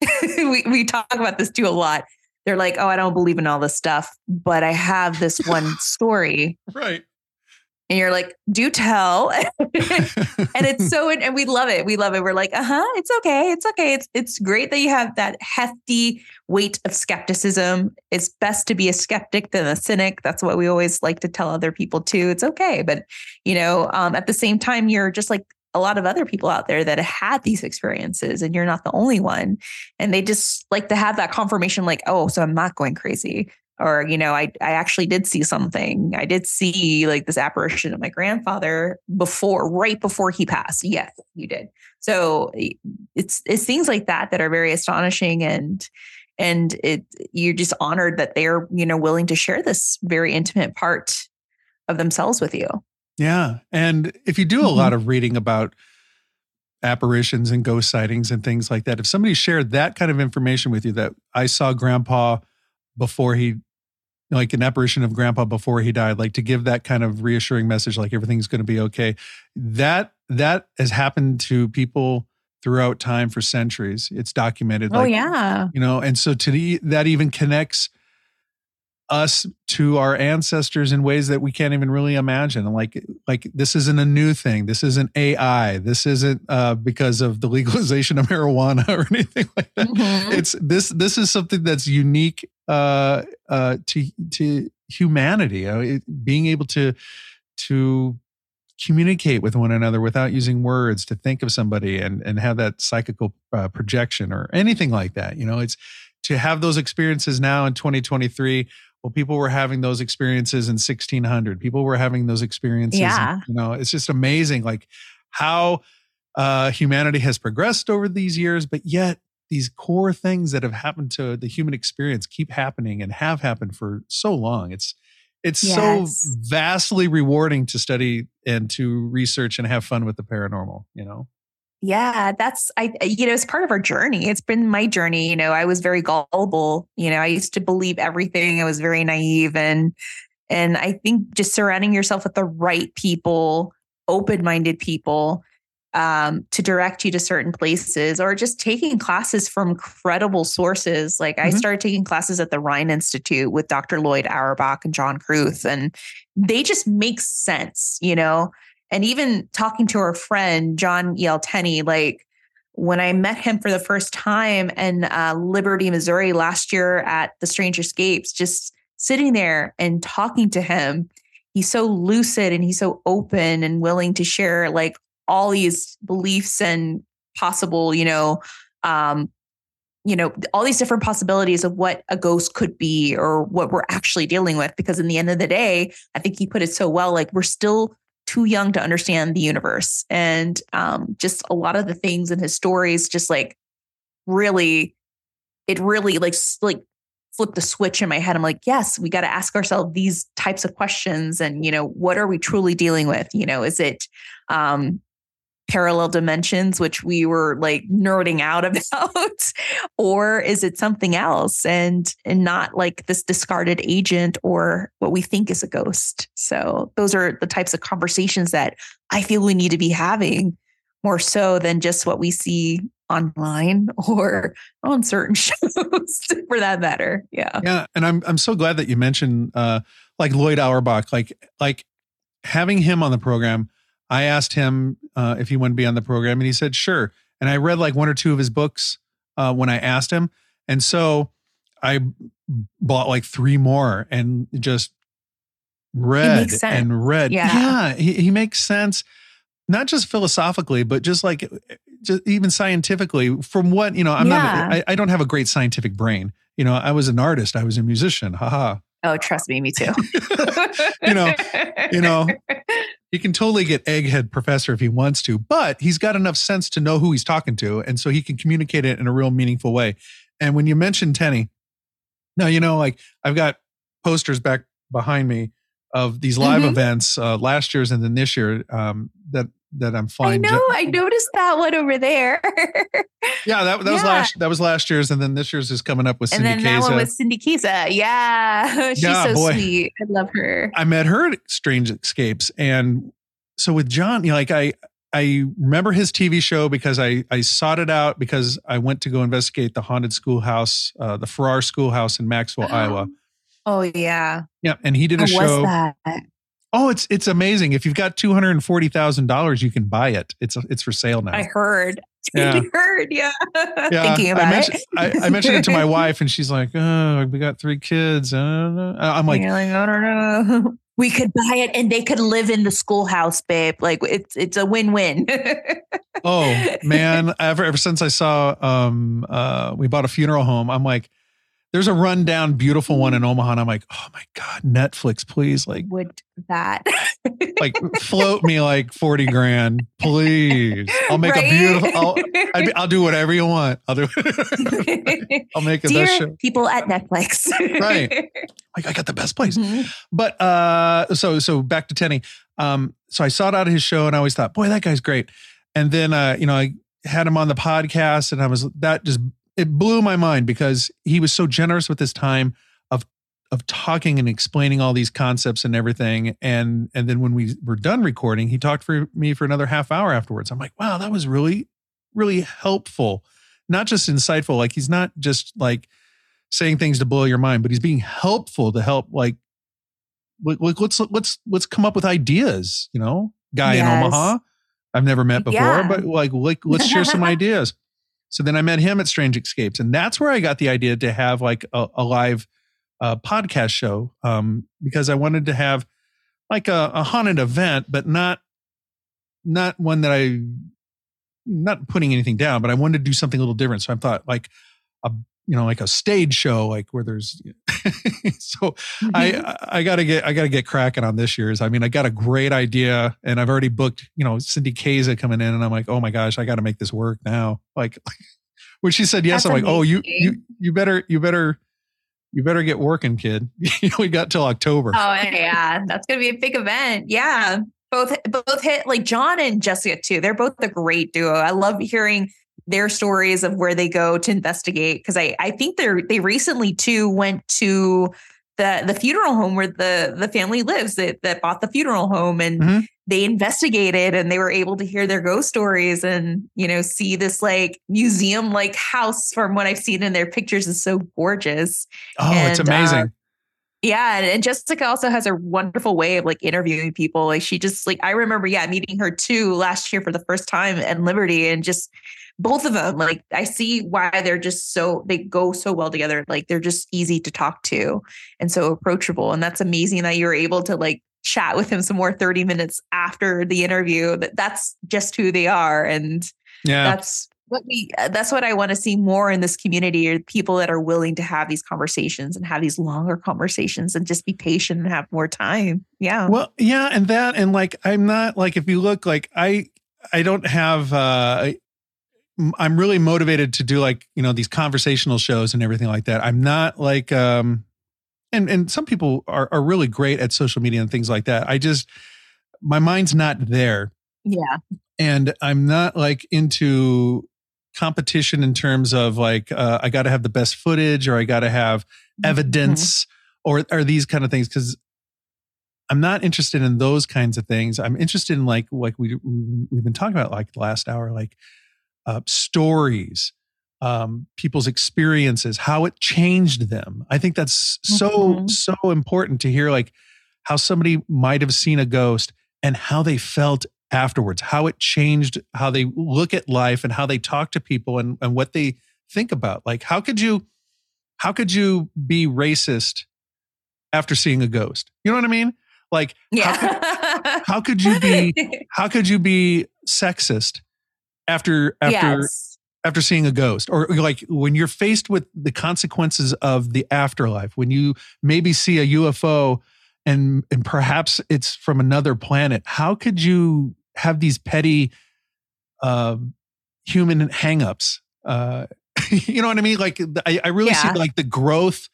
we we talk about this too a lot they're like, oh, I don't believe in all this stuff, but I have this one story. Right. And you're like, do tell. and it's so, and we love it. We love it. We're like, uh huh, it's okay. It's okay. It's, it's great that you have that hefty weight of skepticism. It's best to be a skeptic than a cynic. That's what we always like to tell other people too. It's okay. But, you know, um, at the same time, you're just like a lot of other people out there that had these experiences and you're not the only one. And they just like to have that confirmation like oh so i'm not going crazy. Or you know i i actually did see something. I did see like this apparition of my grandfather before right before he passed. Yes you did. So it's it's things like that that are very astonishing and and it you're just honored that they're you know willing to share this very intimate part of themselves with you Yeah. And if you do a mm-hmm. lot of reading about apparitions and ghost sightings and things like that, if somebody shared that kind of information with you that I saw grandpa before he like an apparition of grandpa before he died like to give that kind of reassuring message like everything's going to be okay that that has happened to people throughout time for centuries it's documented oh like, yeah you know and so to the, that even connects us to our ancestors in ways that we can't even really imagine. Like like this isn't a new thing. This isn't ai this isn't uh, because of the legalization of marijuana or anything like that. Mm-hmm. it's this this is something that's unique uh, uh, to to humanity, uh, it, being able to to communicate with one another without using words, to think of somebody and and have that psychical uh, projection or anything like that. You know, it's to have those experiences now in 2023 well people were having those experiences in 1600 people were having those experiences yeah. you know it's just amazing like how uh, humanity has progressed over these years but yet these core things that have happened to the human experience keep happening and have happened for so long. It's it's yes. so vastly rewarding to study and to research and have fun with the paranormal, you know. Yeah, that's I you know, it's part of our journey. It's been my journey, you know. I was very gullible, you know. I used to believe everything. I was very naive and and I think just surrounding yourself with the right people, open-minded people um, to direct you to certain places or just taking classes from credible sources. Like mm-hmm. I started taking classes at the Rhine Institute with Dr. Lloyd Auerbach and John Kruth, and they just make sense, you know? And even talking to our friend, John E.L. Like when I met him for the first time in uh, Liberty, Missouri last year at the Strange Escapes, just sitting there and talking to him, he's so lucid and he's so open and willing to share like all these beliefs and possible, you know, um, you know, all these different possibilities of what a ghost could be or what we're actually dealing with. Because in the end of the day, I think he put it so well, like we're still too young to understand the universe. And um, just a lot of the things in his stories, just like really, it really like like flipped the switch in my head. I'm like, yes, we got to ask ourselves these types of questions. And, you know, what are we truly dealing with? You know, is it um, parallel dimensions, which we were like nerding out about, or is it something else and and not like this discarded agent or what we think is a ghost? So those are the types of conversations that I feel we need to be having more so than just what we see online or on certain shows for that matter. Yeah. Yeah. And I'm I'm so glad that you mentioned uh like Lloyd Auerbach, like like having him on the program I asked him uh, if he wanted to be on the program, and he said sure. And I read like one or two of his books uh, when I asked him, and so I bought like three more and just read and read. Yeah, yeah he, he makes sense, not just philosophically, but just like just even scientifically. From what you know, I'm yeah. not. I, I don't have a great scientific brain. You know, I was an artist. I was a musician. Haha. Oh, trust me, me too. you know, you know, he can totally get egghead professor if he wants to, but he's got enough sense to know who he's talking to, and so he can communicate it in a real meaningful way. And when you mentioned Tenney, now you know, like I've got posters back behind me of these live mm-hmm. events, uh, last year's and then this year, um, that that I'm flying. I know. I noticed that one over there. yeah, that, that yeah. was last that was last year's, and then this year's is coming up with Cindy and then Kaza. that one with Cindy Kaza. Yeah, she's yeah, so boy. sweet. I love her. I met her at Strange Escapes, and so with John, you know, like I I remember his TV show because I I sought it out because I went to go investigate the haunted schoolhouse, uh, the Farrar Schoolhouse in Maxwell, Iowa. Oh yeah. Yeah, and he did a How show. Oh, it's it's amazing. If you've got two hundred and forty thousand dollars, you can buy it. It's it's for sale now. I heard. Yeah. I heard. Yeah. yeah. Thinking about I mentioned, it. I, I, mentioned it to my wife, and she's like, "Oh, we got three kids." Uh, I'm like, like, "I don't know." We could buy it, and they could live in the schoolhouse, babe. Like it's it's a win win. oh man! Ever ever since I saw um uh we bought a funeral home, I'm like there's a rundown, beautiful one in Omaha. And I'm like, oh my God, Netflix, please. Like, would that like float me like 40 grand, please? I'll make right? a beautiful, I'll, i will do whatever you want. I'll do I'll make it Dear show. people at Netflix. right. Like, I got the best place. Mm-hmm. But, uh, so, so back to Tenney. Um, so I sought out of his show and I always thought, boy, that guy's great. And then, uh, you know, I had him on the podcast and I was, that just, it blew my mind because he was so generous with his time of, of talking and explaining all these concepts and everything. And, and then when we were done recording, he talked for me for another half hour afterwards. I'm like, wow, that was really, really helpful. Not just insightful. Like he's not just like saying things to blow your mind, but he's being helpful to help like let's let's let's come up with ideas you know guy yes. in omaha i've never met before yeah. but like, like let's share some ideas so then i met him at strange escapes and that's where i got the idea to have like a, a live uh, podcast show um, because i wanted to have like a, a haunted event but not not one that i not putting anything down but i wanted to do something a little different. So i thought like a you know like a stage show like where there's so mm-hmm. i i gotta get i gotta get cracking on this year's. I mean i got a great idea and i've already booked you know cindy kaza coming in and i'm like oh my gosh i gotta make this work now. Like when she said yes That's i'm amazing. like oh you you you better you better you better get working kid. We got till october. Oh yeah that's gonna be a big event. Yeah both both hit like john and jessica too they're both a great duo. I love hearing their stories of where they go to investigate because I I think they're they recently too went to the the funeral home where the the family lives that that bought the funeral home and mm-hmm. they investigated and they were able to hear their ghost stories and you know see this like museum like house from what I've seen in their pictures is so gorgeous. Oh, and, it's amazing. Uh, yeah, and Jessica also has a wonderful way of like interviewing people. Like she just like I remember, yeah, meeting her too last year for the first time at Liberty, and just both of them like i see why they're just so they go so well together like they're just easy to talk to and so approachable and that's amazing that you're able to like chat with him some more 30 minutes after the interview that that's just who they are and yeah. that's what we uh, that's what i want to see more in this community are people that are willing to have these conversations and have these longer conversations and just be patient and have more time yeah. Well yeah and that and like i'm not like if you look like i i don't have uh I'm really motivated to do like, you know, these conversational shows and everything like that. I'm not like um and and some people are are really great at social media and things like that. I just my mind's not there. Yeah. And I'm not like into competition in terms of like uh, I got to have the best footage or I got to have mm-hmm. evidence mm-hmm. or or these kind of things cuz I'm not interested in those kinds of things. I'm interested in like like we we've been talking about like the last hour like uh, stories, um, people's experiences, how it changed them. I think that's so mm-hmm. so important to hear, like how somebody might have seen a ghost and how they felt afterwards, how it changed how they look at life and how they talk to people and, and what they think about. Like, how could you how could you be racist after seeing a ghost? You know what I mean? Like, yeah. how, could, how could you be how could you be sexist after after yes. after seeing a ghost or like when you're faced with the consequences of the afterlife when you maybe see a UFO and and perhaps it's from another planet how could you have these petty uh, human hangups uh, you know what I mean like I, I really yeah. see like the growth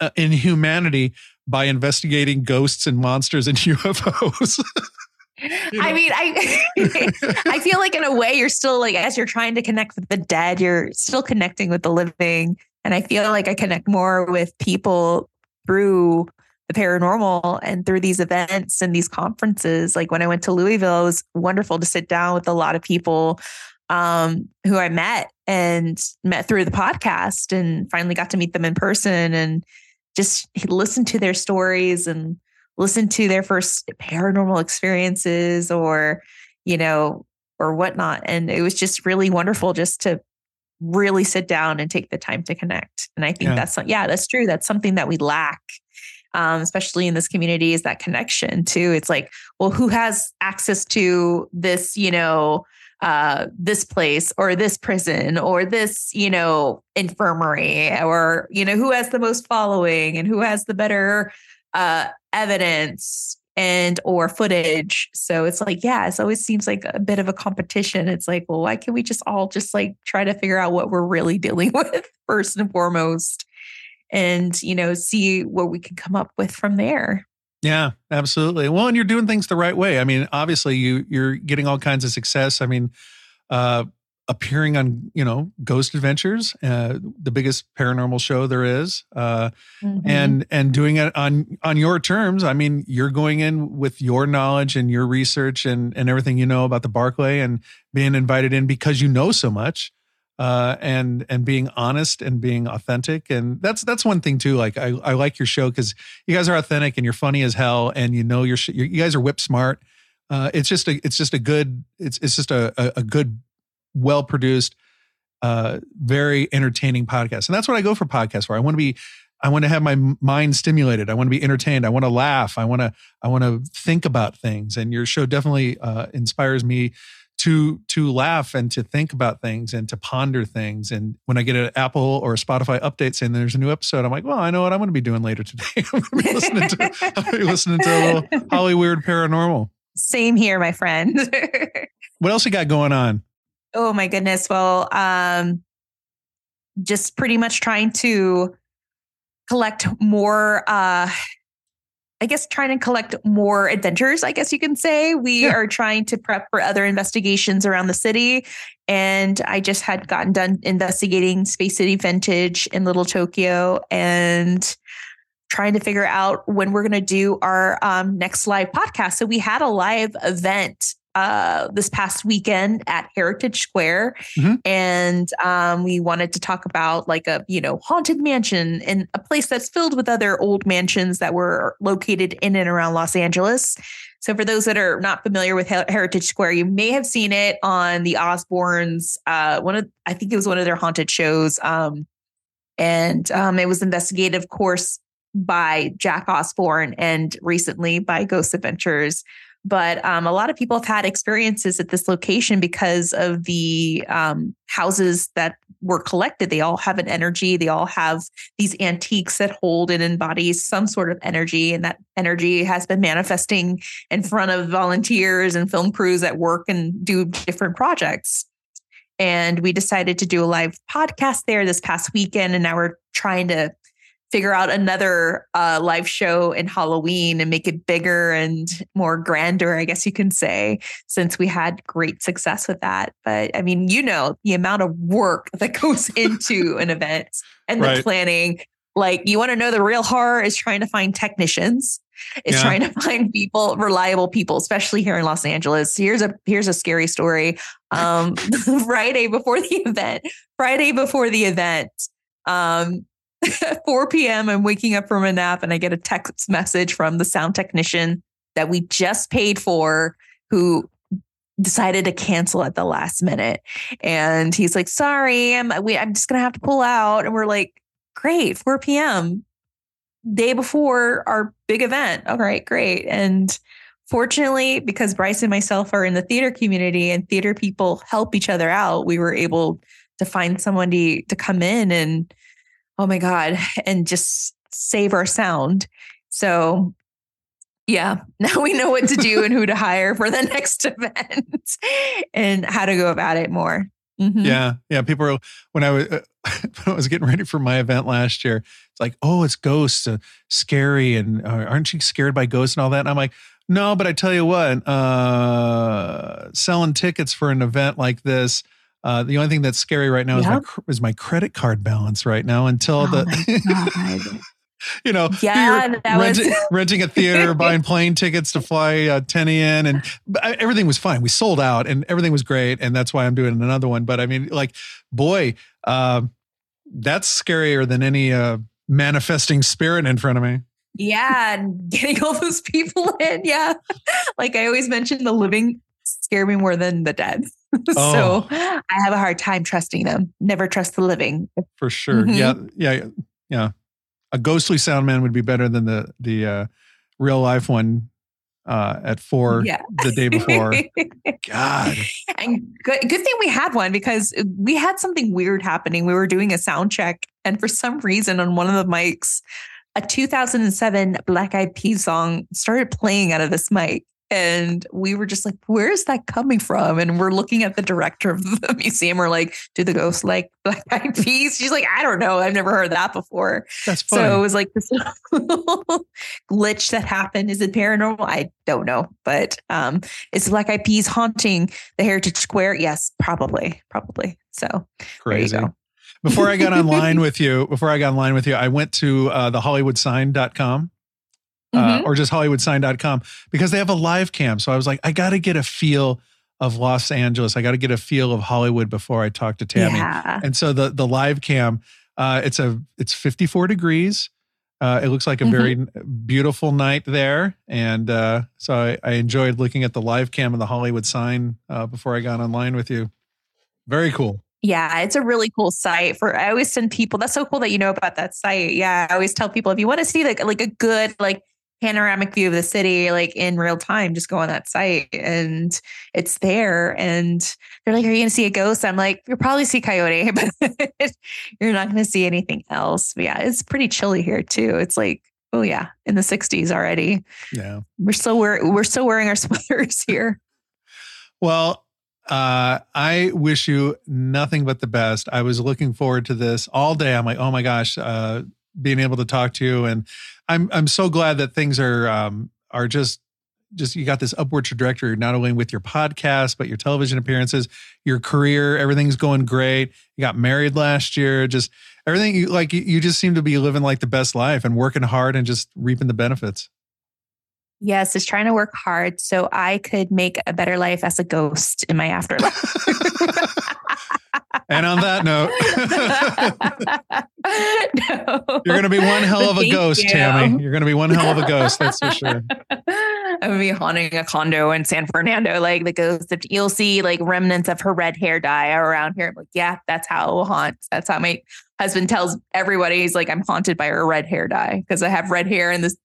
uh, in humanity by investigating ghosts and monsters and UFOs You know? I mean, I I feel like in a way you're still like as you're trying to connect with the dead, you're still connecting with the living. And I feel like I connect more with people through the paranormal and through these events and these conferences. Like when I went to Louisville, it was wonderful to sit down with a lot of people um, who I met and met through the podcast and finally got to meet them in person and just listen to their stories and listen to their first paranormal experiences or, you know, or whatnot. And it was just really wonderful just to really sit down and take the time to connect. And I think yeah. that's, yeah, that's true. That's something that we lack. Um, especially in this community, is that connection too. It's like, well, who has access to this, you know, uh, this place or this prison or this, you know, infirmary or, you know, who has the most following and who has the better uh, evidence and or footage. So it's like, yeah, it always seems like a bit of a competition. It's like, well, why can't we just all just like try to figure out what we're really dealing with first and foremost and, you know, see what we can come up with from there. Yeah, absolutely. Well, and you're doing things the right way. I mean, obviously you you're getting all kinds of success. I mean, uh, appearing on you know Ghost Adventures, uh, the biggest paranormal show there is, uh, mm-hmm. and and doing it on on your terms. I mean, you're going in with your knowledge and your research and and everything you know about the Barclay, and being invited in because you know so much. Uh, and and being honest and being authentic and that's that's one thing too like i, I like your show because you guys are authentic and you're funny as hell and you know you're, you're you guys are whip smart uh, it's just a it's just a good it's it's just a, a, a good well produced, uh, very entertaining podcast. And that's what I go for podcasts for. I want to be, I want to have my mind stimulated. I want to be entertained. I want to laugh. I want to, I want to think about things. And your show definitely uh, inspires me to to laugh and to think about things and to ponder things. And when I get an Apple or a Spotify update saying there's a new episode, I'm like, well, I know what I'm going to be doing later today. I'm going to be listening to, I'm going to be listening to a little Hollyweird paranormal. Same here, my friend. what else you got going on? Oh my goodness. Well, um, just pretty much trying to collect more uh I guess trying to collect more adventures, I guess you can say. We yeah. are trying to prep for other investigations around the city. And I just had gotten done investigating Space City Vintage in Little Tokyo and trying to figure out when we're going to do our um, next live podcast. So we had a live event uh, this past weekend at Heritage Square, mm-hmm. and um, we wanted to talk about like a you know haunted mansion in a place that's filled with other old mansions that were located in and around Los Angeles. So for those that are not familiar with Heritage Square, you may have seen it on the Osbournes. Uh, one of I think it was one of their haunted shows, um, and um, it was investigated, of course, by Jack Osbourne and recently by Ghost Adventures but um, a lot of people have had experiences at this location because of the um, houses that were collected. They all have an energy. They all have these antiques that hold and embody some sort of energy, and that energy has been manifesting in front of volunteers and film crews that work and do different projects. And we decided to do a live podcast there this past weekend, and now we're trying to figure out another uh, live show in Halloween and make it bigger and more grander, I guess you can say, since we had great success with that. But I mean, you know, the amount of work that goes into an event and the right. planning. Like, you want to know the real horror is trying to find technicians. Is yeah. trying to find people, reliable people, especially here in Los Angeles. Here's a here's a scary story. Um, Friday before the event, Friday before the event, um, 4 p.m. I'm waking up from a nap and I get a text message from the sound technician that we just paid for who decided to cancel at the last minute. And he's like, sorry, I'm, we, I'm just going to have to pull out. And we're like, great, 4 p.m. Day before our big event. All right, great. And fortunately, because Brice and myself are in the theater community and theater people help each other out, we were able to find somebody to come in and oh my God, and just save our sound. So yeah, now we know what to do and who to hire for the next event and how to go about it more. Mm-hmm. Yeah, yeah. People are when I was uh, when I was getting ready for my event last year. It's like, oh, it's ghosts, uh, scary, and uh, aren't you scared by ghosts and all that? And I'm like, no, but I tell you what, uh, selling tickets for an event like this uh, the only thing that's scary right now yep. is my is my credit card balance right now until oh the. you know, yeah, renting, was... renting a theater, buying plane tickets to fly uh, Tenney in, and everything was fine. We sold out, and everything was great, and that's why I'm doing another one. But I mean, like, boy, uh, that's scarier than any uh, manifesting spirit in front of me. Yeah, and getting all those people in. Yeah, like I always mention, the living scare me more than the dead. Oh. so I have a hard time trusting them. Never trust the living. For sure. Mm-hmm. Yeah. Yeah. Yeah. A ghostly sound man would be better than the the uh, real life one uh, at four yeah. the day before. God. And good, good thing we had one because we had something weird happening. We were doing a sound check, and for some reason, on one of the mics, a 2007 Black Eyed Peas song started playing out of this mic. And we were just like, where is that coming from? And we're looking at the director of the museum. We're like, do the ghosts like black eyed peas? She's like, I don't know. I've never heard that before. That's funny. So it was like this glitch that happened. Is it paranormal? I don't know. But um, is Black Eyed Peas haunting the Heritage Square? Yes, probably. Probably. So crazy. before I got online with you, before I got online with you, I went to uh, the uh, mm-hmm. or just hollywoodsign.com because they have a live cam. So I was like, I got to get a feel of Los Angeles. I got to get a feel of Hollywood before I talk to Tammie. Yeah. And so the the live cam, uh, it's a it's 54 degrees. Uh, it looks like a mm-hmm. very beautiful night there, and uh, so I, I, enjoyed looking at the live cam of the Hollywood sign uh, before I got online with you. Very cool. Yeah, it's a really cool site for I always send people that's so cool that you know about that site. Yeah, I always tell people if you want to see like like a good like panoramic view of the city like in real time just go on that site and it's there and they're like are you going to see a ghost? I'm like you'll probably see coyote but you're not going to see anything else. But yeah it's pretty chilly here too. It's like oh yeah in the 60s already. Yeah. We're still wearing we're still wearing our sweaters here. Well uh, I wish you nothing but the best. I was looking forward to this all day. I'm like, oh my gosh, uh, being able to talk to you and I'm I'm so glad that things are um, are just just you got this upward trajectory not only with your podcast but your television appearances your career everything's going great. You got married last year just everything you like you just seem to be living like the best life and working hard and just reaping the benefits. Yes just trying to work hard so i could make a better life as a ghost in my afterlife And on that note, no. you're going to be one hell of a Thank ghost, you. Tammie. You're going to be one hell of a ghost. That's for sure. I'm going to be haunting a condo in San Fernando. Like the ghost, of, you'll see like remnants of her red hair dye around here. I'm like, yeah, that's how it will haunt. That's how my husband tells everybody. He's like, I'm haunted by her red hair dye because I have red hair and this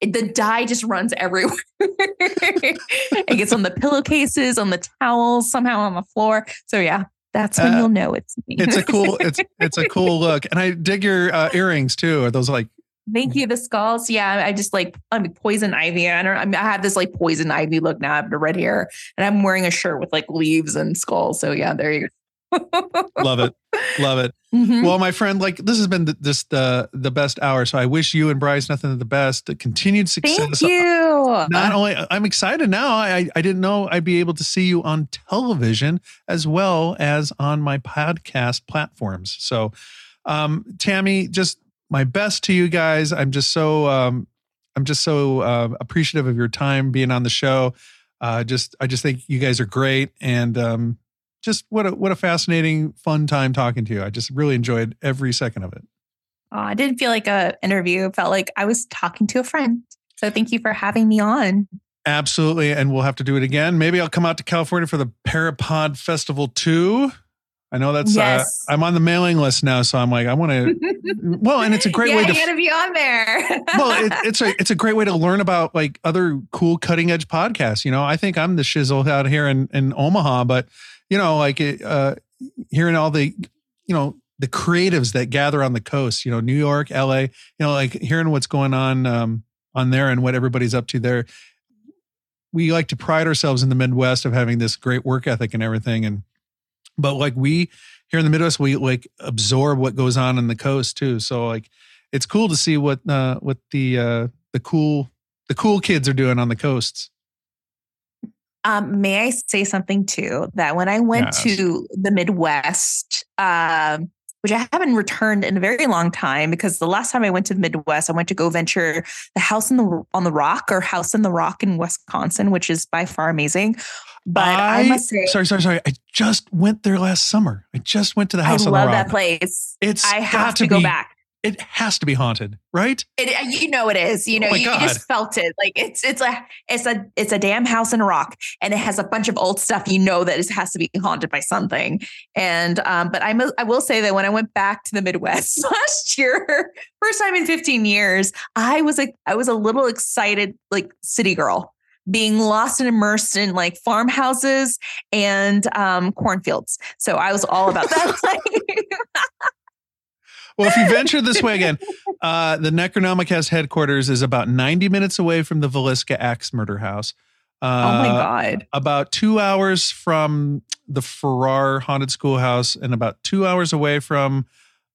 the dye just runs everywhere. it gets on the pillowcases, on the towels, somehow on the floor. So yeah, that's when uh, you'll know it's me. it's a cool, it's it's a cool look, and I dig your uh, earrings too. Are those like? Thank you. The skulls, yeah. I just like I mean poison ivy. I don't. I, mean, I have this like poison ivy look now. I have the red hair, and I'm wearing a shirt with like leaves and skulls. So yeah, there you go. Love it. Love it. Mm-hmm. Well, my friend, like this has been the, this the the best hour. So I wish you and Brice nothing but the best. Continued success. Not only I'm excited now. I I didn't know I'd be able to see you on television as well as on my podcast platforms. So, um, Tammie, just my best to you guys. I'm just so um, I'm just so uh, appreciative of your time being on the show. Uh, just I just think you guys are great and um, just what a what a fascinating, fun time talking to you. I just really enjoyed every second of it. Oh, I didn't feel like a interview. It felt like I was talking to a friend. So thank you for having me on. Absolutely. And we'll have to do it again. Maybe I'll come out to California for the Parapod Festival too. I know that's uh, yes. uh, I'm on the mailing list now, so I'm like, I want to. well, and it's a great yeah, way to to be on there. well, it, it's a it's a great way to learn about like other cool cutting edge podcasts. You know, I think I'm the shizzle out here in in Omaha, but you know, like uh, hearing all the, you know, the creatives that gather on the coast, you know, New York, LA, you know, like hearing what's going on um, on there and what everybody's up to there. We like to pride ourselves in the Midwest of having this great work ethic and everything. And, but like we here in the Midwest, we like absorb what goes on in the coast too. So like, it's cool to see what, uh, what the, uh, the cool, the cool kids are doing on the coasts. Um, may I say something too? That when I went yes. to the Midwest, um, which I haven't returned in a very long time, because the last time I went to the Midwest, I went to go venture the House in the on the Rock or House in the Rock in Wisconsin, which is by far amazing. But I, I must say, sorry, sorry, sorry. I just went there last summer. I just went to the House I on the Rock. I love that place. It's I have to, to go back it has to be haunted, right? It, uh, you know it is. You know, oh you, you, just felt it. Like it's it's a it's a it's a damn house in a rock, and it has a bunch of old stuff. You know that it has to be haunted by something. And um, but I'm I will say that when I went back to the Midwest last year, first time in 15 years, I was like I was a little excited, like city girl being lost and immersed in like farmhouses and um, cornfields. So I was all about that. well, if you venture this way again, uh, the Necronomicast headquarters is about 90 minutes away from the Villisca Axe Murder House. Uh, oh my god! About two hours from the Farrar Haunted Schoolhouse, and about two hours away from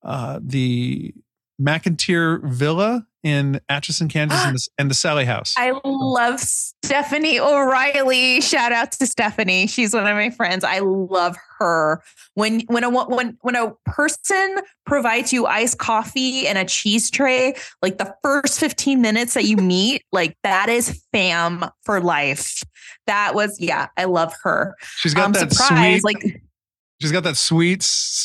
uh, the McInteer Villa in Atchison, Kansas, and, the, and the Sallie House. I love Stephanie O'Reilly. Shout out to Stephanie. She's one of my friends. I love her. When when a when when a person provides you iced coffee and a cheese tray, like the first 15 minutes that you meet, like that is fam for life. That was yeah, I love her. She's got um, that surprise, sweet like She's got that sweet,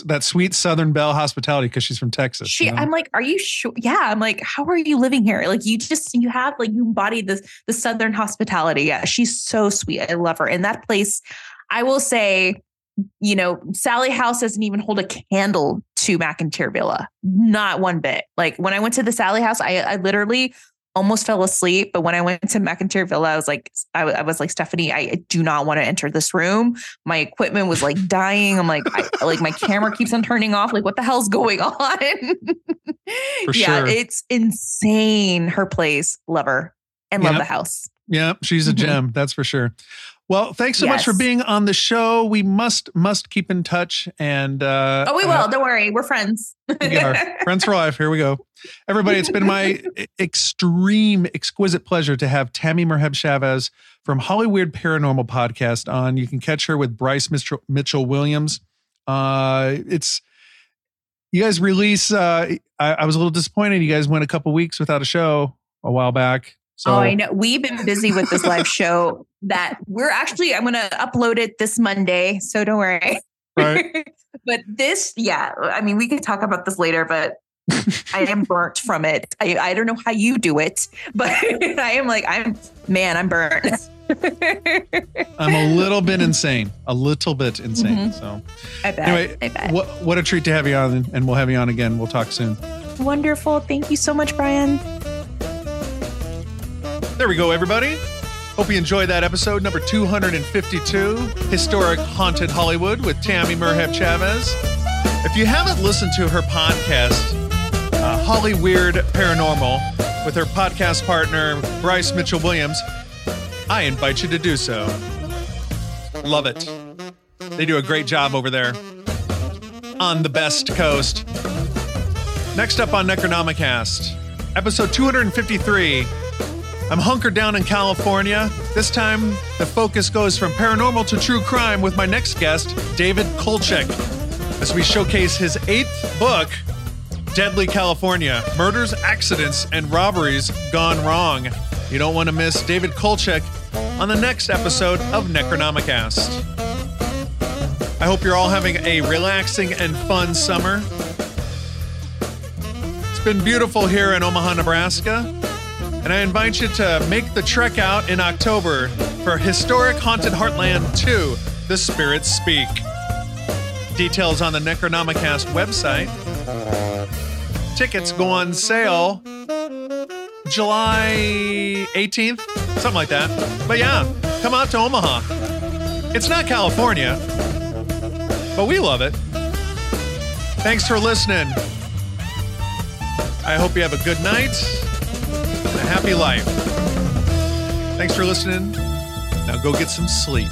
that sweet Southern Belle hospitality because she's from Texas. She, you know? I'm like, are you sure? Yeah, I'm like, how are you living here? Like, you just, you have like, you embody the the Southern hospitality. Yeah, she's so sweet. I love her. And that place, I will say, you know, Sallie House doesn't even hold a candle to McInteer Villa, not one bit. Like when I went to the Sallie House, I, I literally almost fell asleep. But when I went to McInteer Villa, I was like, I, I was like, Stephanie, I do not want to enter this room. My equipment was like dying. I'm like, I, like my camera keeps on turning off. Like, what the hell's going on? yeah, sure. it's insane. Her place, love her and love yep. the house. Yeah, she's a mm-hmm. gem. That's for sure. Well, thanks so yes. much for being on the show. We must must keep in touch and uh Oh, we will. Uh, Don't worry. We're friends. we are. friends for life. Here we go. Everybody, it's been my extreme exquisite pleasure to have Tammie Merheb Chavez from Hollyweird Paranormal podcast on. You can catch her with Brice Mitchell, Mitchell Williams. Uh it's you guys release uh I, I was a little disappointed. You guys went a couple weeks without a show a while back. So oh, I know. We've been busy with this live show that we're actually, I'm going to upload it this Monday. So don't worry. Right. but this, yeah, I mean, we could talk about this later, but I am burnt from it. I, I don't know how you do it, but I am like, I'm, man, I'm burnt. I'm a little bit insane, a little bit insane. Mm-hmm. So, I bet. Anyway, I bet. What, what a treat to have you on, and we'll have you on again. We'll talk soon. Wonderful. Thank you so much, Brian. There we go, everybody. Hope you enjoyed that episode number 252 Historic Haunted Hollywood with Tammie Merheb Chavez. If you haven't listened to her podcast, uh, Hollyweird Paranormal, with her podcast partner, Brice Mitchell Williams, I invite you to do so. Love it. They do a great job over there on the best coast. Next up on Necronomicast, episode 253 I'm hunkered down in California. This time, the focus goes from paranormal to true crime with my next guest, David Kolchek, as we showcase his eighth book, Deadly California Murders, Accidents, and Robberies Gone Wrong. You don't want to miss David Kolchek on the next episode of Necronomicast. I hope you're all having a relaxing and fun summer. It's been beautiful here in Omaha, Nebraska and I invite you to make the trek out in October for Historic Haunted Heartland 2 The Spirits Speak. Details on the Necronomicast website. Tickets go on sale July 18th, something like that. But yeah, come out to Omaha. It's not California, but we love it. Thanks for listening. I hope you have a good night happy life. Thanks for listening. Now go get some sleep.